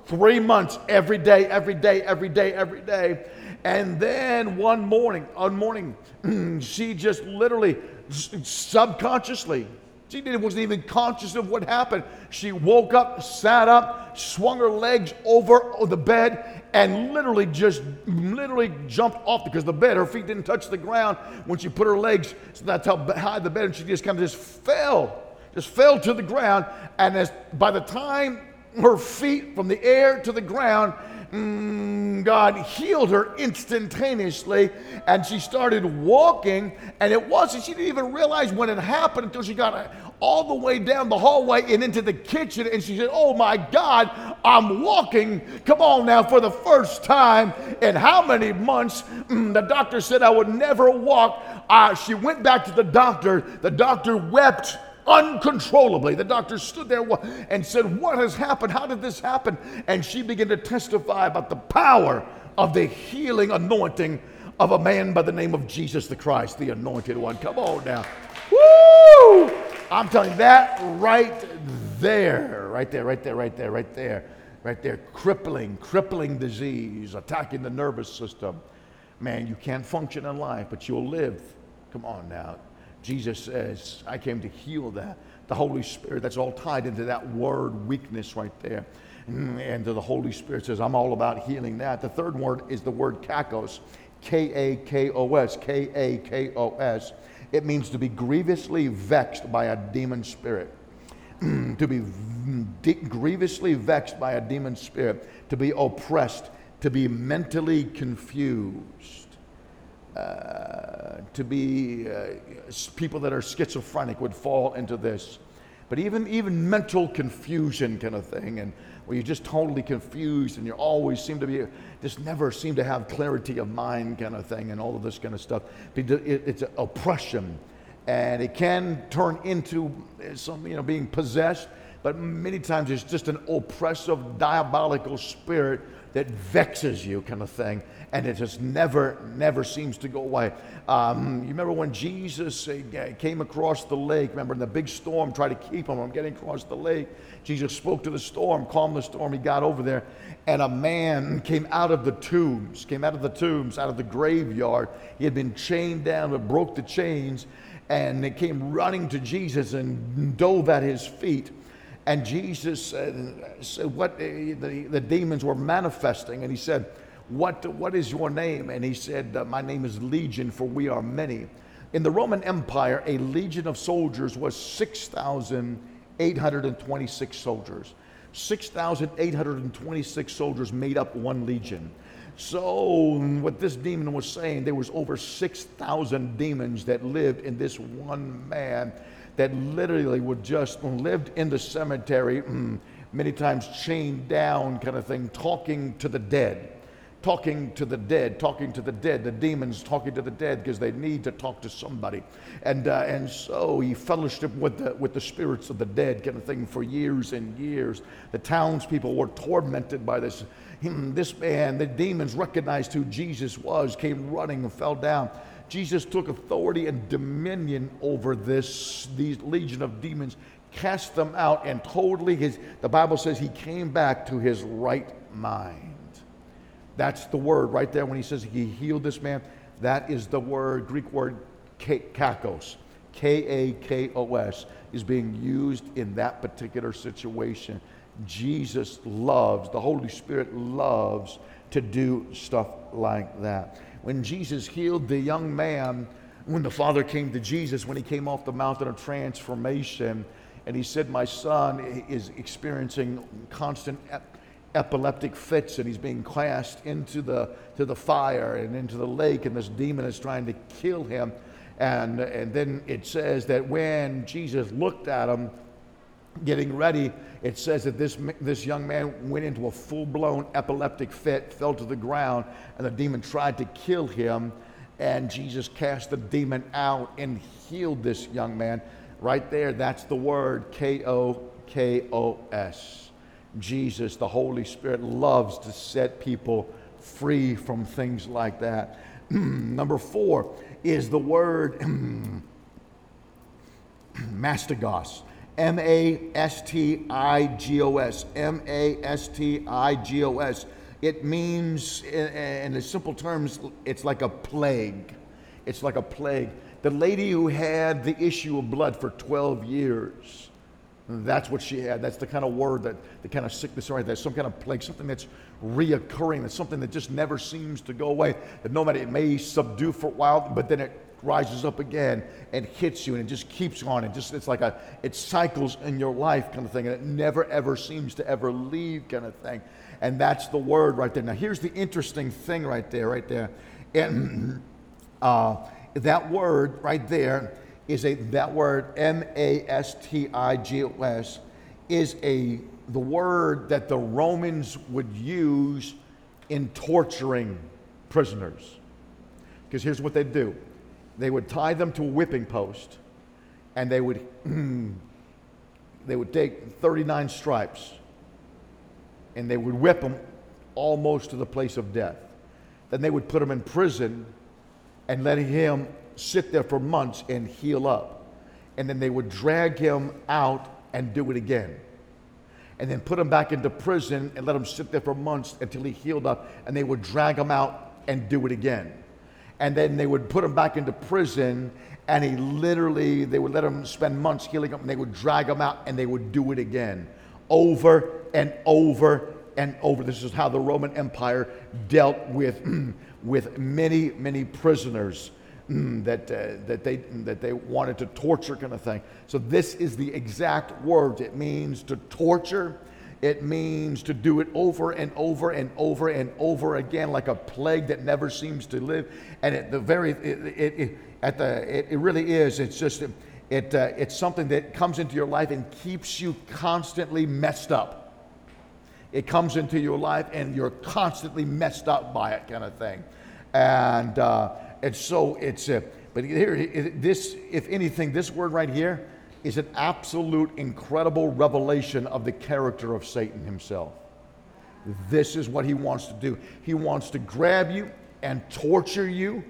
Three months, every day, every day, every day, every day. And then one morning, one morning, she just literally, subconsciously, she wasn't even conscious of what happened. She woke up, sat up, swung her legs over oh, the bed, and literally just literally jumped off because the bed, her feet didn't touch the ground when she put her legs. So that's how high the bed, and she just kind of just fell, just fell to the ground. And as by the time her feet from the air to the ground, mm, God healed her instantaneously, and she started walking. And it wasn't, she didn't even realize when it happened until she got all the way down the hallway and into the kitchen. And she said, Oh my God, I'm walking. Come on now, for the first time in how many months? Mm, the doctor said I would never walk. Uh, she went back to the doctor. The doctor wept uncontrollably. The doctor stood there and said, What has happened? How did this happen? And she began to testify about the power of the healing anointing of a man by the name of Jesus the Christ, the anointed one. Come on now. Woo! I'm telling you, that right there, right there, right there, right there, right there, right there, crippling, crippling disease, attacking the nervous system. Man, you can't function in life, but you'll live. Come on now. Jesus says, I came to heal that. The Holy Spirit, that's all tied into that word weakness right there. Mm, and the Holy Spirit says, I'm all about healing that. The third word is the word kakos, K A K O S, K A K O S. It means to be grievously vexed by a demon spirit. Mm, to be grievously vexed by a demon spirit, to be oppressed, to be mentally confused. Uh, to be uh, people that are schizophrenic would fall into this. But even, even mental confusion kind of thing, and where you're just totally confused and you always seem to be, just never seem to have clarity of mind kind of thing, and all of this kind of stuff. It's oppression, and it can turn into some, you know, being possessed, but many times it's just an oppressive, diabolical spirit that vexes you, kind of thing, and it just never, never seems to go away. Um, you remember when Jesus uh, came across the lake? Remember, in the big storm, tried to keep him from getting across the lake. Jesus spoke to the storm, calmed the storm. He got over there, and a man came out of the tombs, came out of the tombs, out of the graveyard. He had been chained down, but broke the chains, and they came running to Jesus and dove at his feet. And Jesus said, what the, the demons were manifesting, and he said, what, what is your name? And he said, uh, My name is Legion, for we are many. In the Roman Empire, a legion of soldiers was 6,826 soldiers. 6,826 soldiers made up one legion. So, what this demon was saying, there was over 6,000 demons that lived in this one man that literally would just lived in the cemetery, many times chained down, kind of thing, talking to the dead talking to the dead, talking to the dead, the demons talking to the dead because they need to talk to somebody. And, uh, and so he fellowshiped with the, with the spirits of the dead, kind of thing, for years and years. The townspeople were tormented by this. Him, this man, the demons recognized who Jesus was, came running and fell down. Jesus took authority and dominion over this, these legion of demons, cast them out, and totally his, the Bible says he came back to his right mind. That's the word right there when he says he healed this man. That is the word, Greek word kakos. K A K O S is being used in that particular situation. Jesus loves, the Holy Spirit loves to do stuff like that. When Jesus healed the young man, when the father came to Jesus, when he came off the mountain of transformation, and he said, My son is experiencing constant epileptic fits and he's being cast into the, to the fire and into the lake, and this demon is trying to kill him. And, and then it says that when Jesus looked at him, getting ready, it says that this, this young man went into a full blown epileptic fit, fell to the ground, and the demon tried to kill him. And Jesus cast the demon out and healed this young man. Right there, that's the word K O K O S. Jesus, the Holy Spirit, loves to set people free from things like that. Number four is the word mastigos. M A S T I G O S. M A S T I G O S. It means, in, in simple terms, it's like a plague. It's like a plague. The lady who had the issue of blood for 12 years that's what she had. That's the kind of word that the kind of sickness right there, some kind of plague, something that's reoccurring, that's something that just never seems to go away. That no matter it may subdue for a while, but then it rises up again and hits you and it just keeps on. It just it's like a it cycles in your life kind of thing, and it never ever seems to ever leave kind of thing. And that's the word right there. Now here's the interesting thing right there, right there. And uh, that word right there is a that word M A S T I G O S is a the word that the Romans would use in torturing prisoners. Because here's what they'd do. They would tie them to a whipping post and they would they would take 39 stripes and they would whip them almost to the place of death. Then they would put him in prison and let him sit there for months and heal up. And then they would drag him out and do it again. And then put him back into prison and let him sit there for months until he healed up. And they would drag him out and do it again. And then they would put him back into prison and he literally, they would let him spend months healing up and they would drag him out and they would do it again. Over and over and over. This is how the Roman Empire dealt with, with many, many prisoners mm, that, uh, that, they, that they wanted to torture, kind of thing. So, this is the exact word. It means to torture, it means to do it over and over and over and over again, like a plague that never seems to live. And at the very, it, it, it at the, it, it, really is. It's just, it, uh, it's something that comes into your life and keeps you constantly messed up. It comes into your life and you're constantly messed up by it, kind of thing. And uh, and so it's, a, but here, this, if anything, this word right here is an absolute incredible revelation of the character of Satan himself. this is what he wants to do. He wants to grab you and torture you,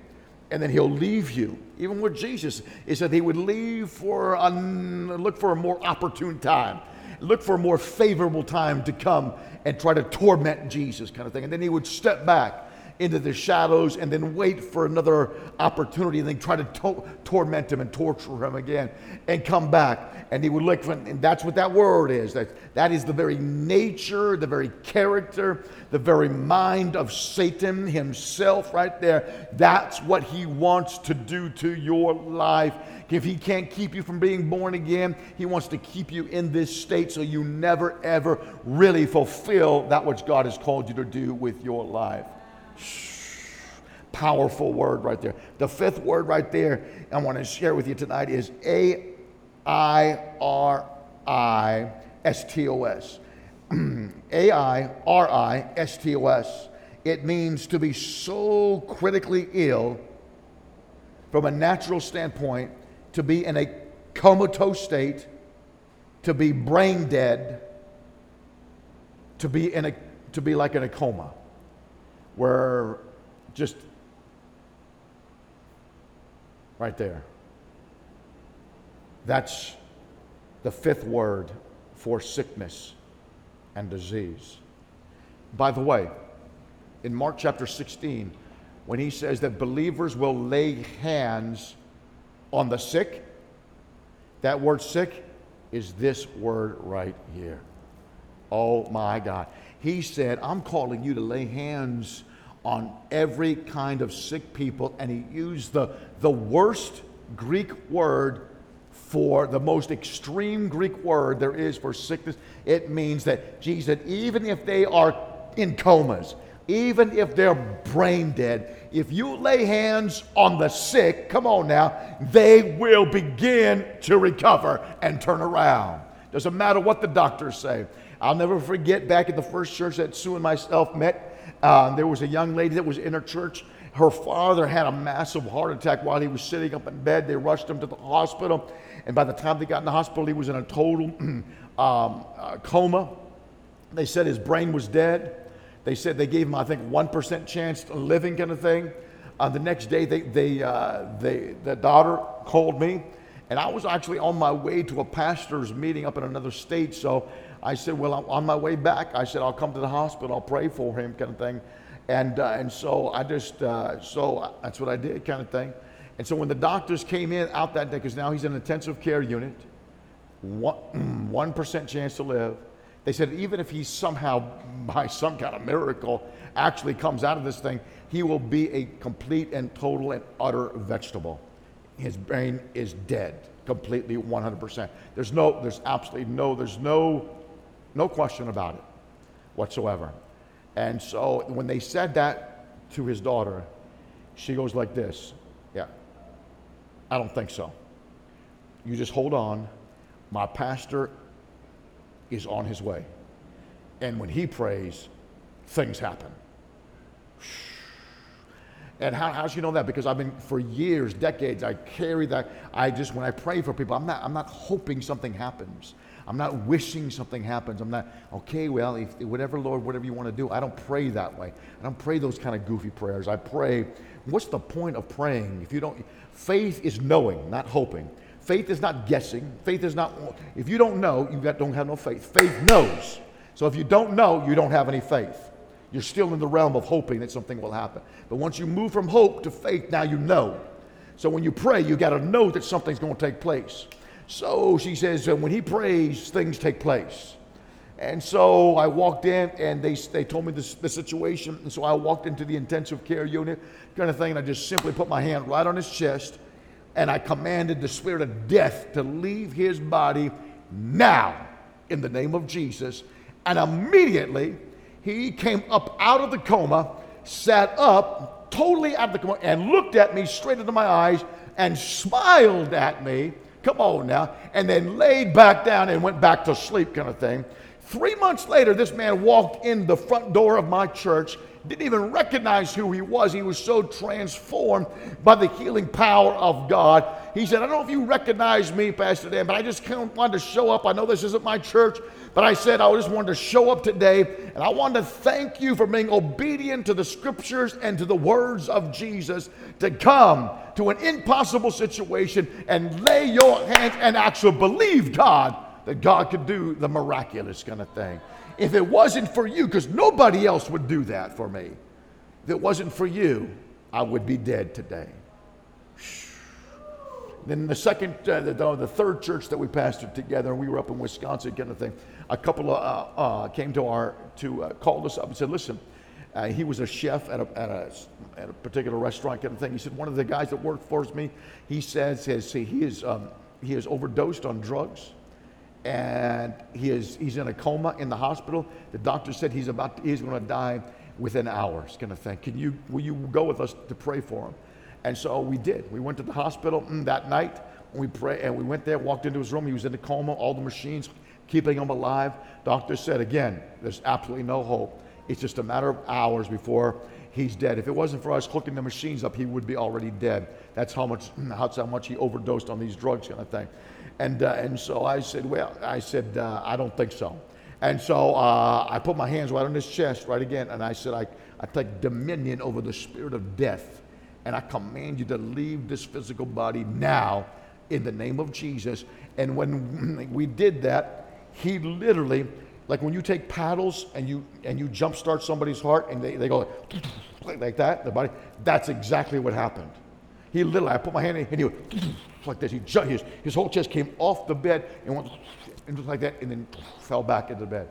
and then he'll leave you. Even with Jesus, he said he would leave for a, look for a more opportune time, look for a more favorable time to come and try to torment Jesus, kind of thing. And then he would step back into the shadows and then wait for another opportunity and then try to, to- torment him and torture him again and come back. And he would look, for, and that's what that word is. That, that is the very nature, the very character, the very mind of Satan himself right there. That's what he wants to do to your life. If he can't keep you from being born again, he wants to keep you in this state so you never, ever really fulfill that which God has called you to do with your life. Powerful word right there. The fifth word right there I want to share with you tonight is A I R I S T O S. A I R I S T O S. It means to be so critically ill from a natural standpoint, to be in a comatose state, to be brain dead, to be in a to be like in a coma where just right there. That's the fifth word for sickness and disease. By the way, in Mark chapter 16, when he says that believers will lay hands on the sick, that word sick is this word right here. Oh my God. He said, I'm calling you to lay hands on every kind of sick people. And he used the, the worst Greek word for the most extreme Greek word there is for sickness. It means that Jesus, even if they are in comas, even if they're brain dead, if you lay hands on the sick, come on now, they will begin to recover and turn around. Doesn't matter what the doctors say. I'll never forget back at the first church that Sue and myself met, uh, there was a young lady that was in her church. Her father had a massive heart attack while he was sitting up in bed. They rushed him to the hospital. And by the time they got in the hospital, he was in a total um, uh, coma. They said his brain was dead. They said they gave him, I think, 1% chance of living, kind of thing. Uh, the next day, they, they, uh, they, the daughter called me, and I was actually on my way to a pastor's meeting up in another state. So I said, Well, I'm on my way back. I said, I'll come to the hospital, I'll pray for him, kind of thing. And, uh, and so I just, uh, so that's what I did, kind of thing. And so when the doctors came in out that day, because now he's in an intensive care unit, one, 1% chance to live. They said even if he somehow, by some kind of miracle, actually comes out of this thing, he will be a complete and total and utter vegetable. His brain is dead, completely 100%. There's no, there's absolutely no, there's no, no question about it whatsoever. And so when they said that to his daughter, she goes like this Yeah, I don't think so. You just hold on. My pastor is on his way. And when he prays, things happen. And how, how does she know that? Because I've been for years, decades, I carry that. I just, when I pray for people, I'm not, I'm not hoping something happens. I'm not wishing something happens. I'm not, okay, well, if, whatever, Lord, whatever you want to do. I don't pray that way. I don't pray those kind of goofy prayers. I pray, what's the point of praying if you don't? Faith is knowing, not hoping. Faith is not guessing. Faith is not, if you don't know, you don't have no faith. Faith knows. So if you don't know, you don't have any faith. You're still in the realm of hoping that something will happen. But once you move from hope to faith, now you know. So when you pray, you got to know that something's going to take place. So she says, and when he prays, things take place. And so I walked in and they, they told me this, the situation. And so I walked into the intensive care unit kind of thing. And I just simply put my hand right on his chest and I commanded the spirit of death to leave his body now in the name of Jesus. And immediately he came up out of the coma, sat up totally out of the coma, and looked at me straight into my eyes and smiled at me. Come on now. And then laid back down and went back to sleep, kind of thing. Three months later, this man walked in the front door of my church didn't even recognize who he was. He was so transformed by the healing power of God. He said, I don't know if you recognize me, Pastor Dan, but I just kind of wanted to show up. I know this isn't my church, but I said I just wanted to show up today, and I wanted to thank you for being obedient to the scriptures and to the words of Jesus to come to an impossible situation and lay your hands and actually believe God that God could do the miraculous kind of thing. If it wasn't for you, because nobody else would do that for me, if it wasn't for you, I would be dead today. Then the second, uh, the, the, third church that we pastored together, and we were up in Wisconsin, kind of thing. A couple of, uh, uh, came to our to uh, called us up and said, "Listen, he was a chef at a, at a at a particular restaurant, kind of thing." He said, "One of the guys that worked for me, he says his, he is um, he is overdosed on drugs, and he is he's in a coma in the hospital. The doctor said he's about to, he's going to die within hours, kind of thing. Can you will you go with us to pray for him?" And so we did. We went to the hospital mm, that night. We prayed, and we went there, walked into his room. He was in a coma, all the machines keeping him alive. Doctor said, again, there's absolutely no hope. It's just a matter of hours before he's dead. If it wasn't for us hooking the machines up, he would be already dead. That's how much, that's how much he overdosed on these drugs, kind of thing. And, uh, and so I said, well, I said, uh, I don't think so. And so uh, I put my hands right on his chest, right again, and I said, I, I take dominion over the spirit of death and I command you to leave this physical body now in the name of Jesus. And when we did that, he literally, like when you take paddles and you and you jumpstart somebody's heart and they, they go like, like that, the body, that's exactly what happened. He literally, I put my hand in and he went like this. He his, his whole chest came off the bed and went and just like that and then fell back into the bed.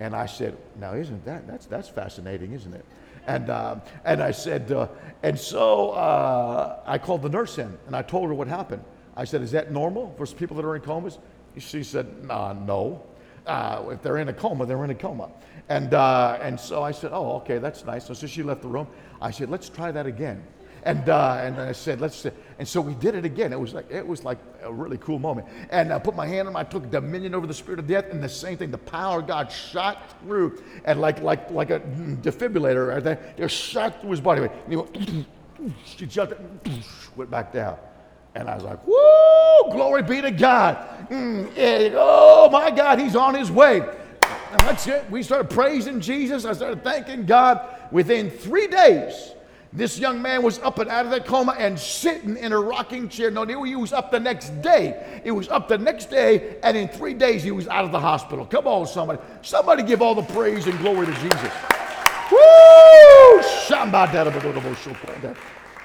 And I said, now isn't that, that's, that's fascinating, isn't it? And, uh, and I said, uh, and so uh, I called the nurse in and I told her what happened. I said, is that normal for people that are in comas? She said, no. Uh, if they're in a coma, they're in a coma. And, uh, and so I said, oh, okay, that's nice. So, so she left the room. I said, let's try that again. And, uh, and I said, let's, and so we did it again. It was like, it was like a really cool moment. And I put my hand on him, I took dominion over the spirit of death, and the same thing, the power of God shot through, and like, like, like a defibrillator, right there, it shot through his body. And he went, she jumped, went back down. And I was like, woo, glory be to God. Mm, oh my God, he's on his way. And that's it. We started praising Jesus. I started thanking God. Within three days, this young man was up and out of that coma and sitting in a rocking chair. No, he was up the next day. It was up the next day, and in three days he was out of the hospital. Come on, somebody. Somebody give all the praise and glory to Jesus. Woo!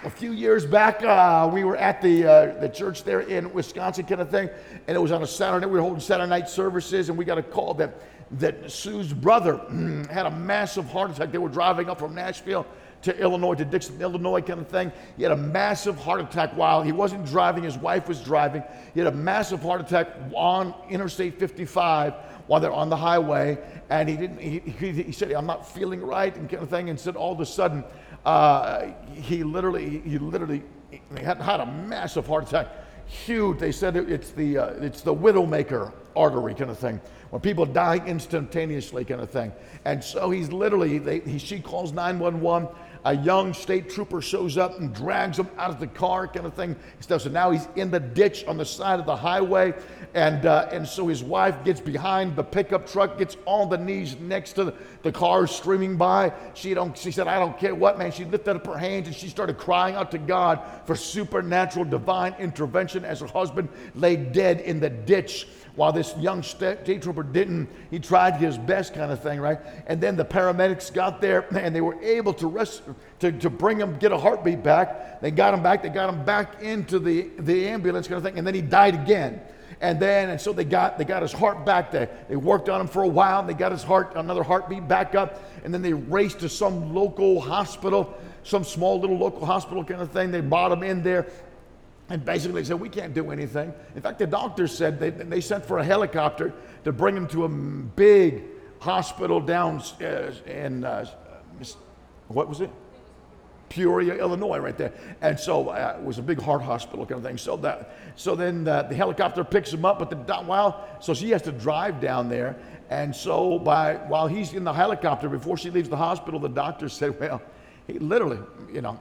A few years back, uh, we were at the, uh, the church there in Wisconsin, kind of thing, and it was on a Saturday. We were holding Saturday night services, and we got a call that, that Sue's brother had a massive heart attack. They were driving up from Nashville to Illinois, to Dixon, Illinois, kind of thing. He had a massive heart attack while he wasn't driving, his wife was driving. He had a massive heart attack on Interstate 55 while they're on the highway. And he didn't, he, he, he said, I'm not feeling right, and kind of thing. And said, all of a sudden, uh, he literally, he literally he had, had a massive heart attack. Huge. They said it, it's the, uh, it's the widowmaker artery kind of thing where people die instantaneously kind of thing. And so he's literally, they, he, she calls 911 a young state trooper shows up and drags him out of the car, kind of thing. Stuff. So now he's in the ditch on the side of the highway, and uh, and so his wife gets behind the pickup truck, gets on the knees next to the, the car streaming by. She don't. She said, "I don't care what, man." She lifted up her hands and she started crying out to God for supernatural, divine intervention as her husband lay dead in the ditch while this young state trooper didn't. He tried his best, kind of thing, right? And then the paramedics got there and they were able to, rest, to, to bring him, get a heartbeat back. They got him back. They got him back into the, the ambulance, kind of thing. And then he died again. And then, and so they got they got his heart back. They, they worked on him for a while. And they got his heart, another heartbeat back up. And then they raced to some local hospital, some small little local hospital kind of thing. They brought him in there. And basically said, we can't do anything. In fact, the doctors said they, they sent for a helicopter to bring him to a big hospital down uh, in, uh, what was it? Peoria, Illinois, right there. And so uh, it was a big heart hospital kind of thing. So that, so then the, the helicopter picks him up, but the while so she has to drive down there. And so by while he's in the helicopter, before she leaves the hospital, the doctor said, "Well, he literally, you know,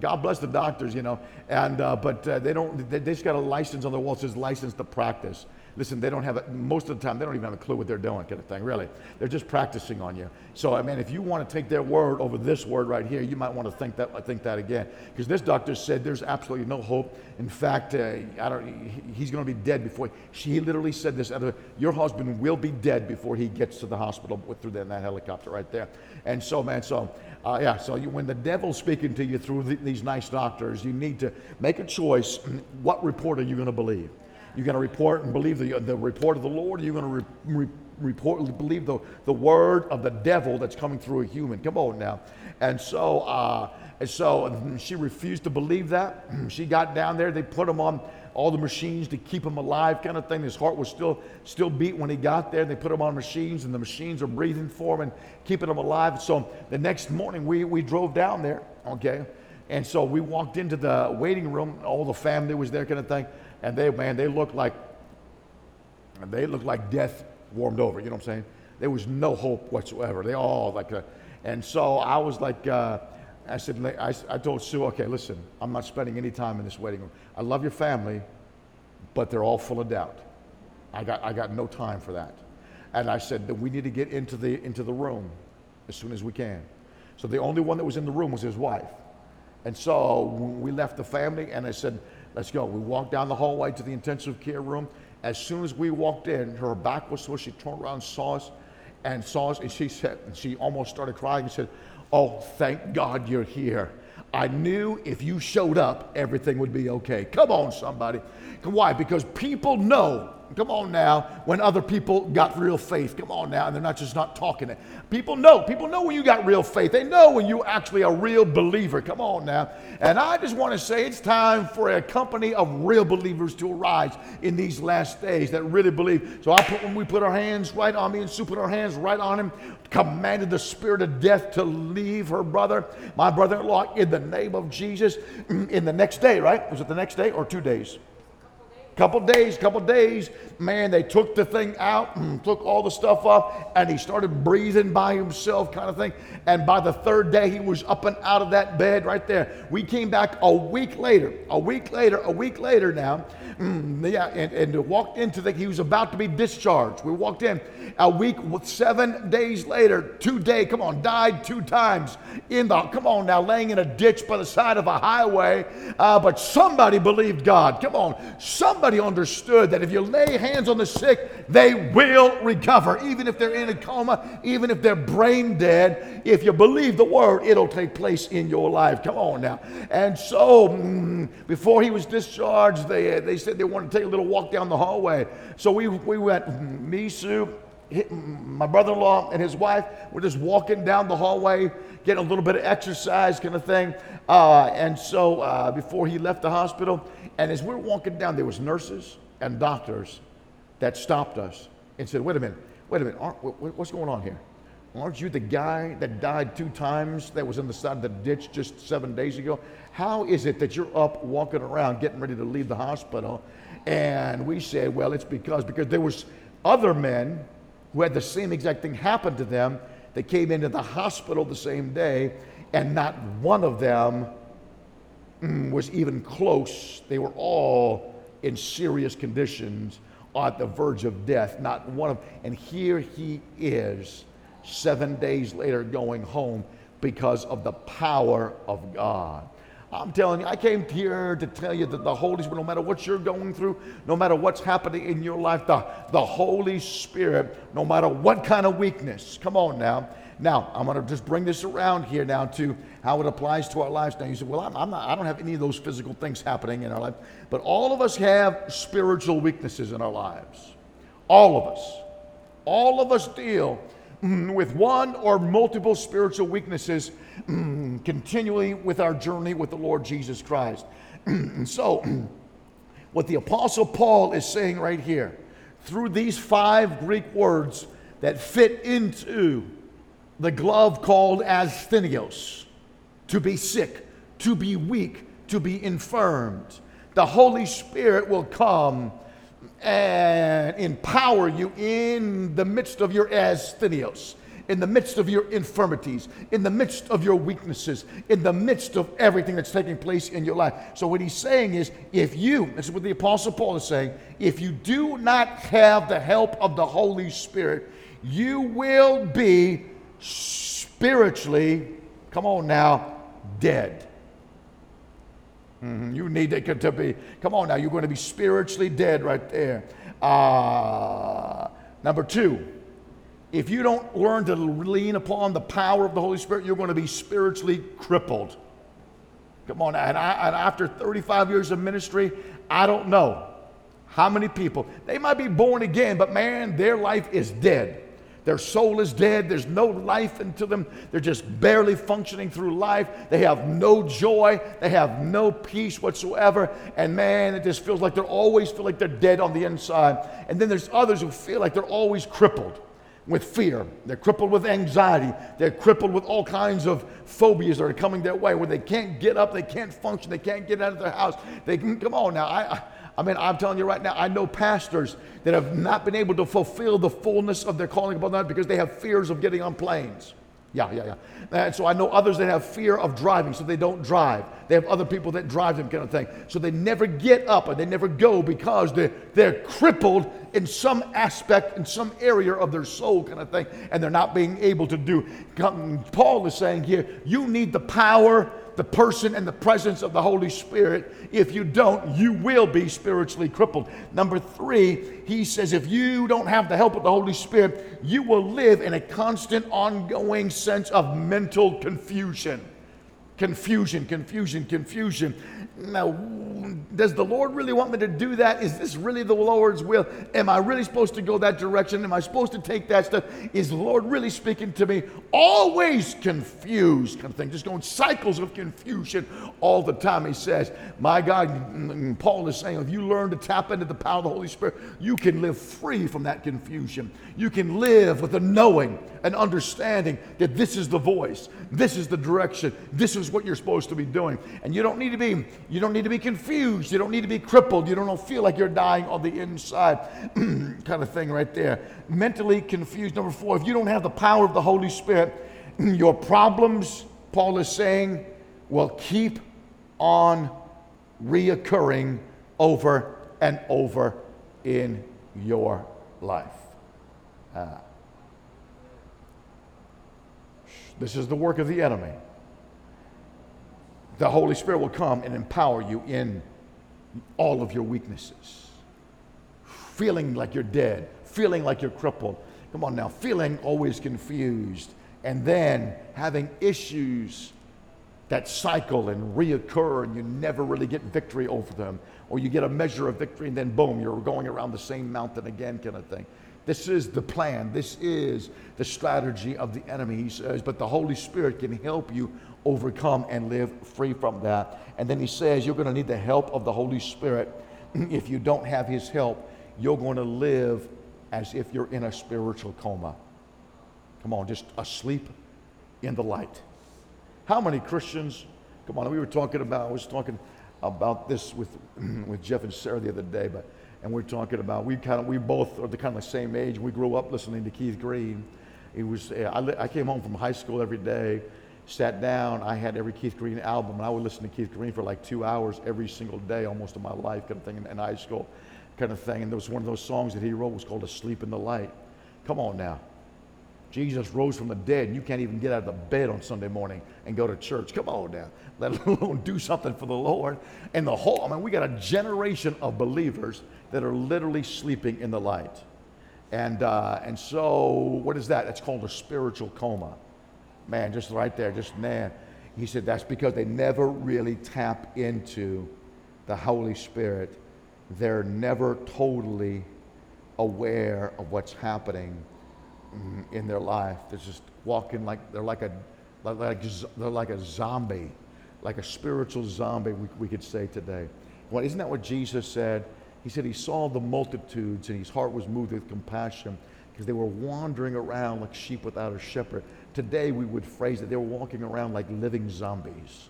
God bless the doctors, you know, and uh, but uh, they don't. They, they just got a license on the wall that says license to practice." Listen, they don't have it, most of the time, they don't even have a clue what they're doing, kind of thing, really. They're just practicing on you. So, I mean, if you want to take their word over this word right here, you might want to think that, think that again. Because this doctor said there's absolutely no hope. In fact, uh, I don't, he's going to be dead before. She literally said this Other, Your husband will be dead before he gets to the hospital through that, that helicopter right there. And so, man, so, uh, yeah, so you, when the devil's speaking to you through the, these nice doctors, you need to make a choice. What report are you going to believe? You're going to report and believe the, the report of the Lord. Or you're going to re, re, report, believe the, the word of the devil that's coming through a human. Come on now. And so, uh, so she refused to believe that. She got down there. They put him on all the machines to keep him alive, kind of thing. His heart was still still beat when he got there. They put him on machines, and the machines are breathing for him and keeping him alive. So the next morning, we we drove down there. Okay. And so we walked into the waiting room. All the family was there, kind of thing and they, man, they looked like, they looked like death warmed over. You know what I'm saying? There was no hope whatsoever. They all like, uh, and so I was like, uh, I said, I, I told Sue, okay, listen, I'm not spending any time in this waiting room. I love your family, but they're all full of doubt. I got, I got no time for that. And I said that we need to get into the, into the room as soon as we can. So the only one that was in the room was his wife. And so we left the family, and I said, Let's go. We walked down the hallway to the intensive care room. As soon as we walked in, her back was switched. She turned around, saw us, and saw us, and she said, and she almost started crying and said, Oh, thank God you're here. I knew if you showed up, everything would be okay. Come on, somebody. Why? Because people know Come on now, when other people got real faith. Come on now, and they're not just not talking it. People know. People know when you got real faith. They know when you actually a real believer. Come on now. And I just want to say it's time for a company of real believers to arise in these last days that really believe. So I put when we put our hands right on me and Sue put our hands right on him, commanded the spirit of death to leave her brother, my brother-in-law, in the name of Jesus. In the next day, right? Was it the next day or two days? Couple days, couple days, man, they took the thing out, and took all the stuff off, and he started breathing by himself, kind of thing. And by the third day, he was up and out of that bed right there. We came back a week later, a week later, a week later now, mm, yeah, and, and walked into the, he was about to be discharged. We walked in a week, seven days later, two day, come on, died two times in the, come on now, laying in a ditch by the side of a highway. Uh, but somebody believed God. Come on, somebody understood that if you lay hands on the sick, they will recover, even if they're in a coma, even if they're brain dead. If you believe the word, it'll take place in your life. Come on now. And so, mm, before he was discharged, they, they said they wanted to take a little walk down the hallway. So we, we went, mm, me, Sue, my brother in law and his wife were just walking down the hallway, getting a little bit of exercise, kind of thing. Uh, and so uh, before he left the hospital, and as we we're walking down, there was nurses and doctors that stopped us and said, "Wait a minute, wait a minute, what's going on here? Aren't you the guy that died two times that was in the side of the ditch just seven days ago? How is it that you're up walking around getting ready to leave the hospital?" And we said, "Well, it's because because there was other men." who had the same exact thing happen to them that came into the hospital the same day, and not one of them Mm, was even close. They were all in serious conditions at the verge of death. Not one of and here he is, seven days later, going home because of the power of God. I'm telling you, I came here to tell you that the Holy Spirit, no matter what you're going through, no matter what's happening in your life, the, the Holy Spirit, no matter what kind of weakness, come on now. Now, I'm going to just bring this around here now to how it applies to our lives. Now, you say, well, I'm, I'm not, I don't have any of those physical things happening in our life, but all of us have spiritual weaknesses in our lives. All of us. All of us deal Mm, with one or multiple spiritual weaknesses mm, continually with our journey with the Lord Jesus Christ. And so, what the Apostle Paul is saying right here, through these five Greek words that fit into the glove called asthenios, to be sick, to be weak, to be infirmed. The Holy Spirit will come and empower you in the midst of your asthenios, in the midst of your infirmities, in the midst of your weaknesses, in the midst of everything that's taking place in your life. So, what he's saying is, if you, this is what the Apostle Paul is saying, if you do not have the help of the Holy Spirit, you will be spiritually, come on now, dead. Mm-hmm. You need it to be, come on now, you're going to be spiritually dead right there. Uh, number two, if you don't learn to lean upon the power of the Holy Spirit, you're going to be spiritually crippled. Come on, and, I, and after 35 years of ministry, I don't know how many people, they might be born again, but man, their life is dead. Their soul is dead. There's no life into them. They're just barely functioning through life. They have no joy. They have no peace whatsoever. And man, it just feels like they're always feel like they're dead on the inside. And then there's others who feel like they're always crippled with fear. They're crippled with anxiety. They're crippled with all kinds of phobias that are coming their way where they can't get up, they can't function, they can't get out of their house. They can come on now. I, I I mean, I'm telling you right now, I know pastors that have not been able to fulfill the fullness of their calling upon them because they have fears of getting on planes. Yeah, yeah, yeah. And so I know others that have fear of driving, so they don't drive. They have other people that drive them, kind of thing. So they never get up and they never go because they're, they're crippled in some aspect, in some area of their soul, kind of thing, and they're not being able to do. Paul is saying here, you need the power the person and the presence of the Holy Spirit. If you don't, you will be spiritually crippled. Number three, he says, if you don't have the help of the Holy Spirit, you will live in a constant, ongoing sense of mental confusion. Confusion, confusion, confusion. Now, does the Lord really want me to do that? Is this really the Lord's will? Am I really supposed to go that direction? Am I supposed to take that stuff? Is the Lord really speaking to me? Always confused, kind of thing, just going cycles of confusion all the time. He says, My God, Paul is saying, if you learn to tap into the power of the Holy Spirit, you can live free from that confusion. You can live with a knowing, an understanding that this is the voice, this is the direction, this is what you're supposed to be doing. And you don't need to be you don't need to be confused. You don't need to be crippled. You don't feel like you're dying on the inside, kind of thing right there. Mentally confused. Number four, if you don't have the power of the Holy Spirit, your problems, Paul is saying, will keep on reoccurring over and over in your life. Uh, this is the work of the enemy the Holy Spirit will come and empower you in all of your weaknesses. Feeling like you're dead, feeling like you're crippled. Come on now, feeling always confused, and then having issues that cycle and reoccur, and you never really get victory over them. Or you get a measure of victory, and then boom, you're going around the same mountain again, kind of thing. This is the plan. This is the strategy of the enemy, he says. But the Holy Spirit can help you overcome and live free from that. And then he says you're going to need the help of the Holy Spirit. if you don't have his help, you're going to live as if you're in a spiritual coma. Come on, just asleep in the light. How many Christians, come on, we were talking about, I was talking about this with, with Jeff and Sarah the other day, but and we're talking about we kind of we both are the kind of the same age. We grew up listening to Keith Green. It was eh, I, I came home from high school every day sat down, I had every Keith Green album, and I would listen to Keith Green for like two hours every single day, almost of my life, kind of thing, in, in high school, kind of thing. And there was one of those songs that he wrote was called "Asleep in the Light." Come on now, Jesus rose from the dead, and you can't even get out of the bed on Sunday morning and go to church. Come on now, let alone do something for the Lord. And the whole, I mean, we got a generation of believers that are literally sleeping in the light. And, uh, and so, what is that? It's called a spiritual coma. Man, just right there, just man. He said that's because they never really tap into the Holy Spirit. They're never totally aware of what's happening Mm, in their life. They're just walking like they're like a like, like they're like a zombie, like a spiritual zombie. We, we could say today. Well, isn't that what Jesus said? He said he saw the multitudes and his heart was moved with compassion because they were wandering around like sheep without a shepherd. Today we would phrase it, they were walking around like living zombies.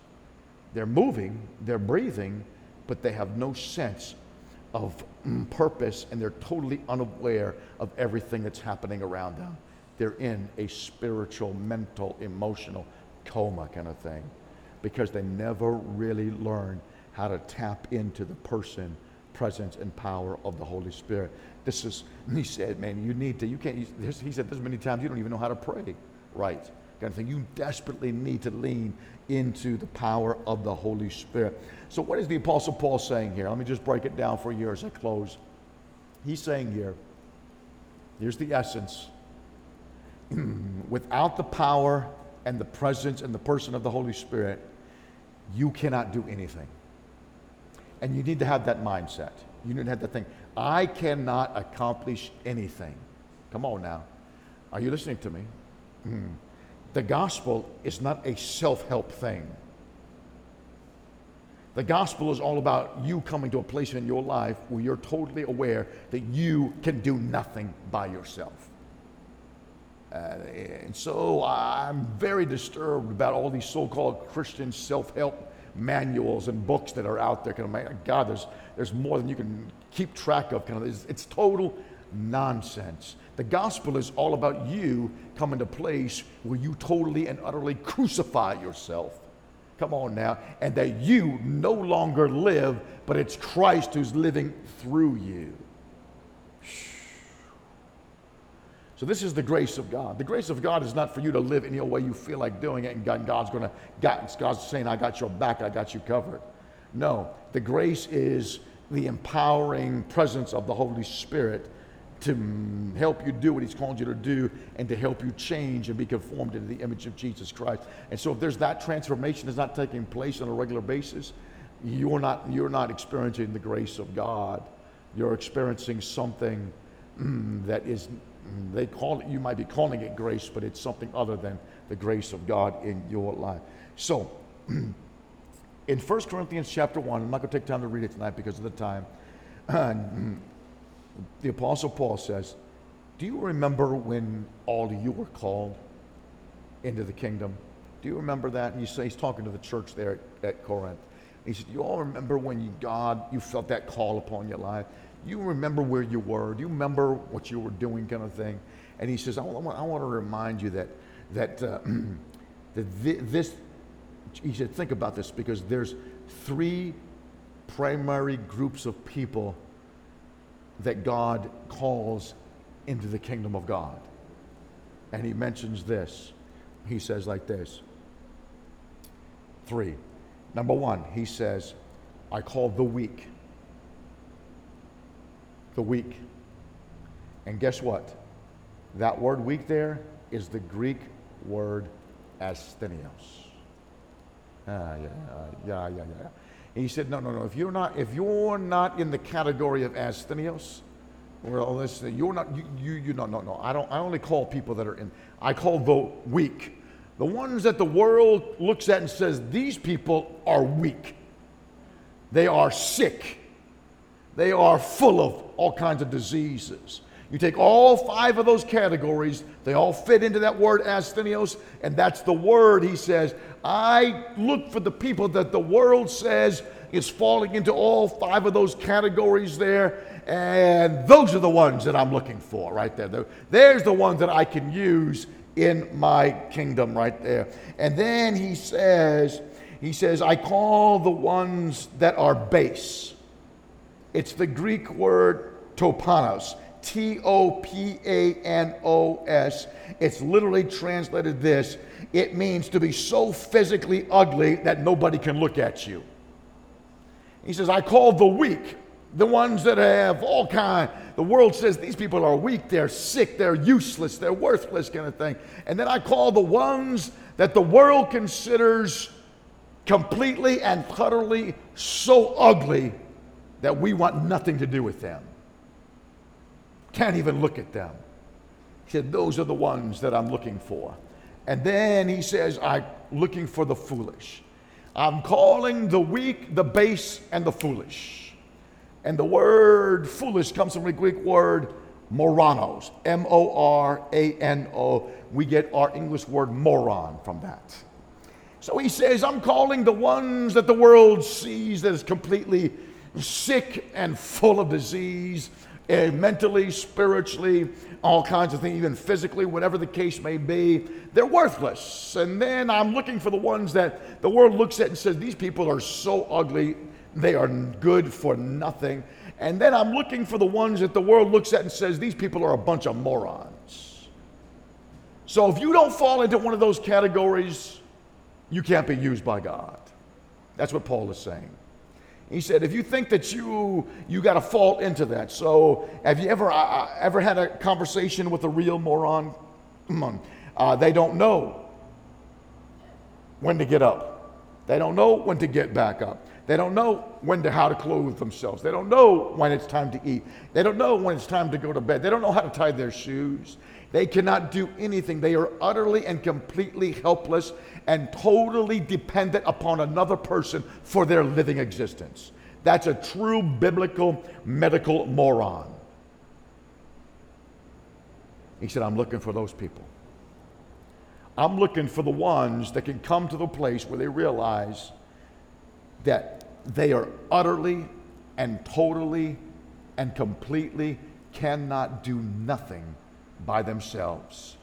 They're moving, they're breathing, but they have no sense of purpose and they're totally unaware of everything that's happening around them. They're in a spiritual, mental, emotional coma kind of thing because they never really learn how to tap into the person, presence, and power of the Holy Spirit. This is, he said, man, you need to, you can't, he said this many times, you don't even know how to pray right. Kind of thing. You desperately need to lean into the power of the Holy Spirit. So, what is the Apostle Paul saying here? Let me just break it down for you as I close. He's saying here, here's the essence. Without the power and the presence and the person of the Holy Spirit, you cannot do anything. And you need to have that mindset. You need to have that thing. I cannot accomplish anything. Come on now. Are you listening to me? The gospel is not a self help thing. The gospel is all about you coming to a place in your life where you're totally aware that you can do nothing by yourself. Uh, and so I'm very disturbed about all these so called Christian self help manuals and books that are out there. Kind of, God, there's, there's more than you can keep track of. Kind of, it's, it's total nonsense. The gospel is all about you coming to a place where you totally and utterly crucify yourself. Come on now. And that you no longer live, but it's Christ who's living through you. So this is the grace of God. The grace of God is not for you to live any way you feel like doing it, and God's going to, God's saying, "I got your back, I got you covered." No, the grace is the empowering presence of the Holy Spirit to help you do what He's called you to do and to help you change and be conformed into the image of Jesus Christ. And so, if there's that transformation that's not taking place on a regular basis, you're not, you're not experiencing the grace of God. You're experiencing something mm, that is, mm, they call it, you might be calling it grace, but it's something other than the grace of God in your life. So, in 1 Corinthians chapter 1, I'm not going to take time to read it tonight because of the time. the Apostle Paul says, Do you remember when all of you were called into the kingdom? Do you remember that? And you say he's talking to the church there at, at Corinth. He said, You all remember when you, God, you felt that call upon your life? You remember where you were? Do you remember what you were doing, kind of thing? And he says, I want, I want to remind you that, that, uh, that this, he said, think about this because there's three primary groups of people that God calls into the kingdom of God. And he mentions this. He says, like this three. Number one, he says, I call the weak. The weak. And guess what? That word weak there is the Greek word asthenios. Ah, yeah, yeah, yeah, yeah. And he said, no, no, no. If you're not, if you're not in the category of asthenios, well, listen, you're not, you, you, you, no, no, no. I don't, I only call people that are in, I call the weak. The ones that the world looks at and says, these people are weak. They are sick. They are full of all kinds of diseases. You take all five of those categories, they all fit into that word asthenios, and that's the word he says. I look for the people that the world says is falling into all five of those categories there, and those are the ones that I'm looking for right there. There's the ones that I can use in my kingdom right there. And then he says, he says, I call the ones that are base. It's the Greek word topanos. T O P A N O S. It's literally translated this it means to be so physically ugly that nobody can look at you. He says, I call the weak, the ones that have all kind. The world says these people are weak, they're sick, they're useless, they're worthless, kind of thing. And then I call the ones that the world considers completely and utterly so ugly that we want nothing to do with them. Can't even look at them. He said, Those are the ones that I'm looking for. And then he says, I'm looking for the foolish. I'm calling the weak, the base, and the foolish. And the word foolish comes from the Greek word moranos, M O R A N O. We get our English word moron from that. So he says, I'm calling the ones that the world sees that is completely sick and full of disease, mentally, spiritually, all kinds of things, even physically, whatever the case may be. They're worthless. And then I'm looking for the ones that the world looks at and says, These people are so ugly, they are good for nothing. And then I'm looking for the ones that the world looks at and says, These people are a bunch of morons. So if you don't fall into one of those categories, you can't be used by God. That's what Paul is saying. He said, if you think that you you got to fall into that, so have you ever uh, ever had a conversation with a real moron? Uh, they don't know when to get up. They don't know when to get back up. They don't know when to how to clothe themselves. They don't know when it's time to eat. They don't know when it's time to go to bed. They don't know how to tie their shoes. They cannot do anything. They are utterly and completely helpless and totally dependent upon another person for their living existence. That's a true biblical medical moron. He said, I'm looking for those people. I'm looking for the ones that can come to the place where they realize that they are utterly and totally and completely cannot do nothing by themselves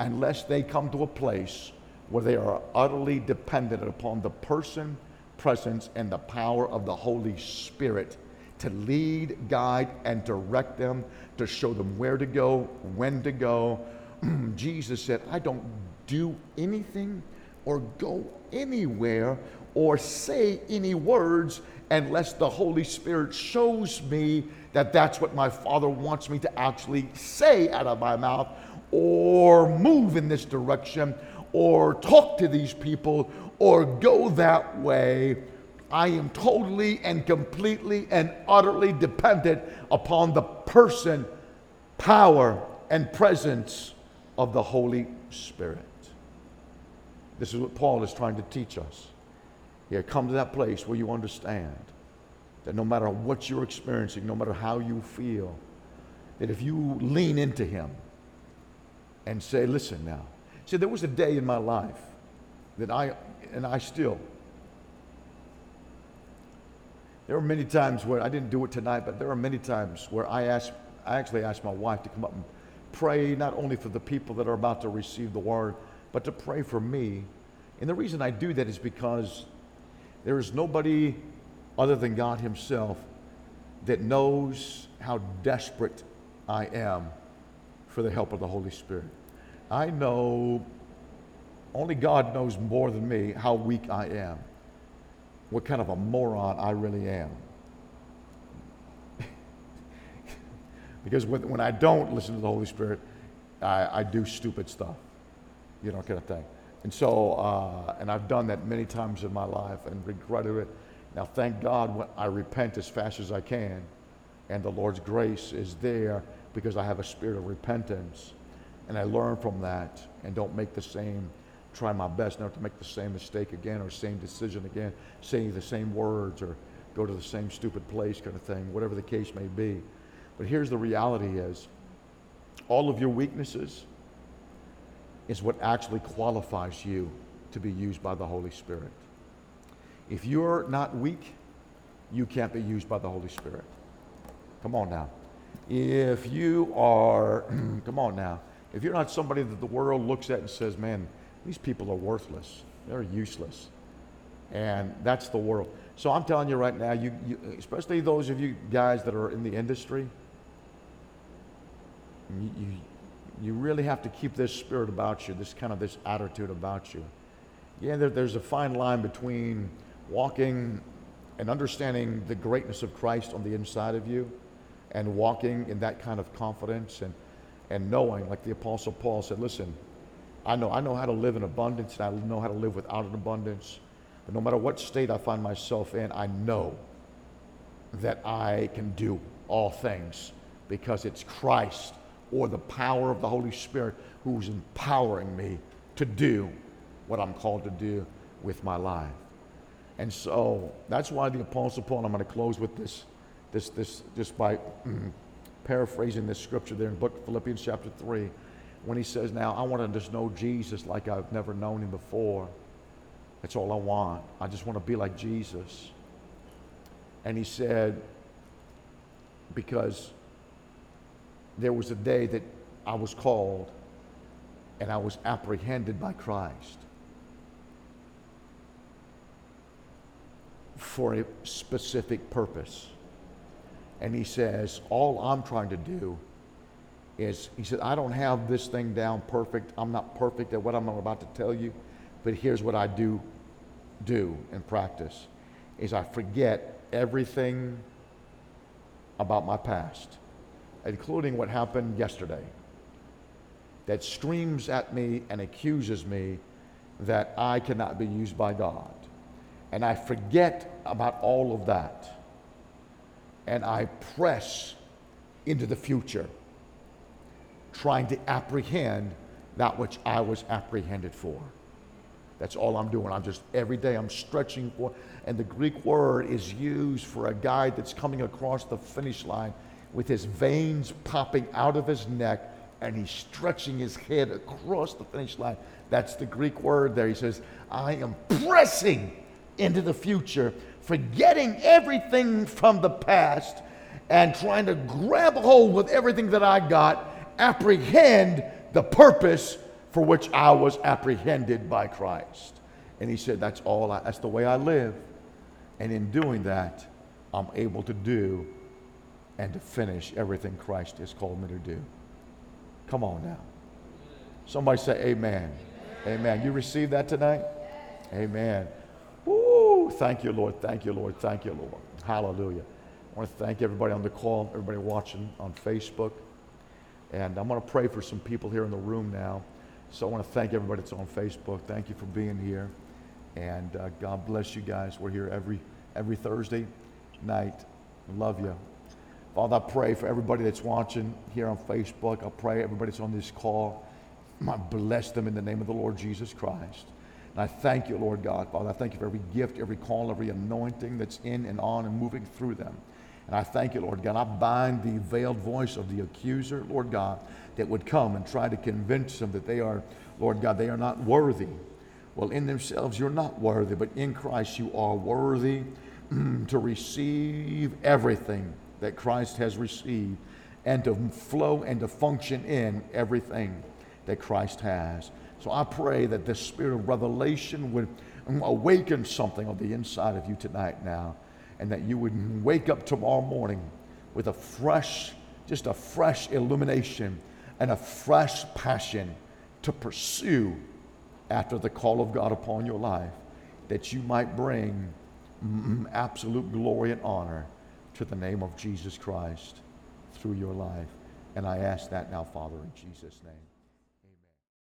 unless they come to a place where they are utterly dependent upon the person, presence, and the power of the Holy Spirit to lead, guide, and direct them, to show them where to go, when to go. Jesus said, I don't do anything or go anywhere or say any words unless the Holy Spirit shows me that that's what my Father wants me to actually say out of my mouth or move in this direction or talk to these people or go that way. I am totally and completely and utterly dependent upon the person, power, and presence of the Holy Spirit. This is what Paul is trying to teach us. Yeah, come to that place where you understand that no matter what you're experiencing, no matter how you feel, that if you lean into Him and say, listen now. See, there was a day in my life that I, and I still, there were many times where I didn't do it tonight, but there are many times where I asked, I actually asked my wife to come up and pray not only for the people that are about to receive the word, but to pray for me. And the reason I do that is because there is nobody other than God Himself that knows how desperate I am for the help of the Holy Spirit. I know, only God knows more than me how weak I am, what kind of a moron I really am. because when, I don't listen to the Holy Spirit, I, I do stupid stuff, you know, kind of thing. And so, uh, and I've done that many times in my life and regretted it. Now, thank God when I repent as fast as I can, and the Lord's grace is there because I have a spirit of repentance. And I learn from that and don't make the same, try my best not to make the same mistake again or same decision again, saying the same words or go to the same stupid place kind of thing, whatever the case may be. But here's the reality is all of your weaknesses, is what actually qualifies you to be used by the Holy Spirit. If you're not weak, you can't be used by the Holy Spirit. Come on now. If you are, come on now, if you're not somebody that the world looks at and says, man, these people are worthless, they're useless. And that's the world. So I'm telling you right now, you, you, especially those of you guys that are in the industry, you, you, really have to keep this spirit about you, this kind of this attitude about you. Yeah, there, there's a fine line between walking and understanding the greatness of Christ on the inside of you and walking in that kind of confidence and, and knowing, like the Apostle Paul said, listen, I know, I know how to live in abundance and I know how to live without an abundance. But no matter what state I find myself in, I know that I can do all things because it's Christ or the power of the Holy Spirit who's empowering me to do what I'm called to do with my life. And so that's why the Apostle Paul, I'm going to close with this, this, this, just by mm, paraphrasing this scripture there in book Philippians chapter 3, when he says, Now I want to just know Jesus like I've never known him before. That's all I want. I just want to be like Jesus. And he said, Because there was a day that I was called and I was apprehended by Christ for a specific purpose. And he says, All I'm trying to do is, he said, I don't have this thing down perfect. I'm not perfect at what I'm about to tell you, but here's what I do do in practice is I forget everything about my past, including what happened yesterday, that screams at me and accuses me that I cannot be used by God. And I forget about all of that. And I press into the future, trying to apprehend that which I was apprehended for. That's all I'm doing. I'm just every day I'm stretching for, and the Greek word is used for a guy that's coming across the finish line with his veins popping out of his neck and he's stretching his head across the finish line. That's the Greek word there. He says, I am pressing into the future, forgetting everything from the past and trying to grab hold with everything that I got, apprehend the purpose for which I was apprehended by Christ. And he said, That's all, I, that's the way I live. And in doing that, I'm able to do and to finish everything Christ has called me to do. Come on now. Somebody say, Amen. Amen. You received that tonight? Amen. Thank you, Lord. Thank you, Lord. Thank you, Lord. Hallelujah. I want to thank everybody on the call, everybody watching on Facebook. And I'm going to pray for some people here in the room now. So I want to thank everybody that's on Facebook. Thank you for being here. And uh, God bless you guys. We're here every, every Thursday night. Love you. Father, I pray for everybody that's watching here on Facebook. I pray everybody that's on this call. I bless them in the name of the Lord Jesus Christ. And I thank you, Lord God, Father. I thank you for every gift, every call, every anointing that's in and on and moving through them. And I thank you, Lord God. I bind the veiled voice of the accuser, Lord God, that would come and try to convince them that they are, Lord God, they are not worthy. Well, in themselves, you're not worthy, but in Christ, you are worthy mm, to receive everything that Christ has received and to flow and to function in everything that Christ has. So I pray that this spirit of revelation would awaken something on the inside of you tonight now, and that you would wake up tomorrow morning with a fresh, just a fresh illumination and a fresh passion to pursue after the call of God upon your life, that you might bring absolute glory and honor to the name of Jesus Christ through your life. And I ask that now, Father, in Jesus' name.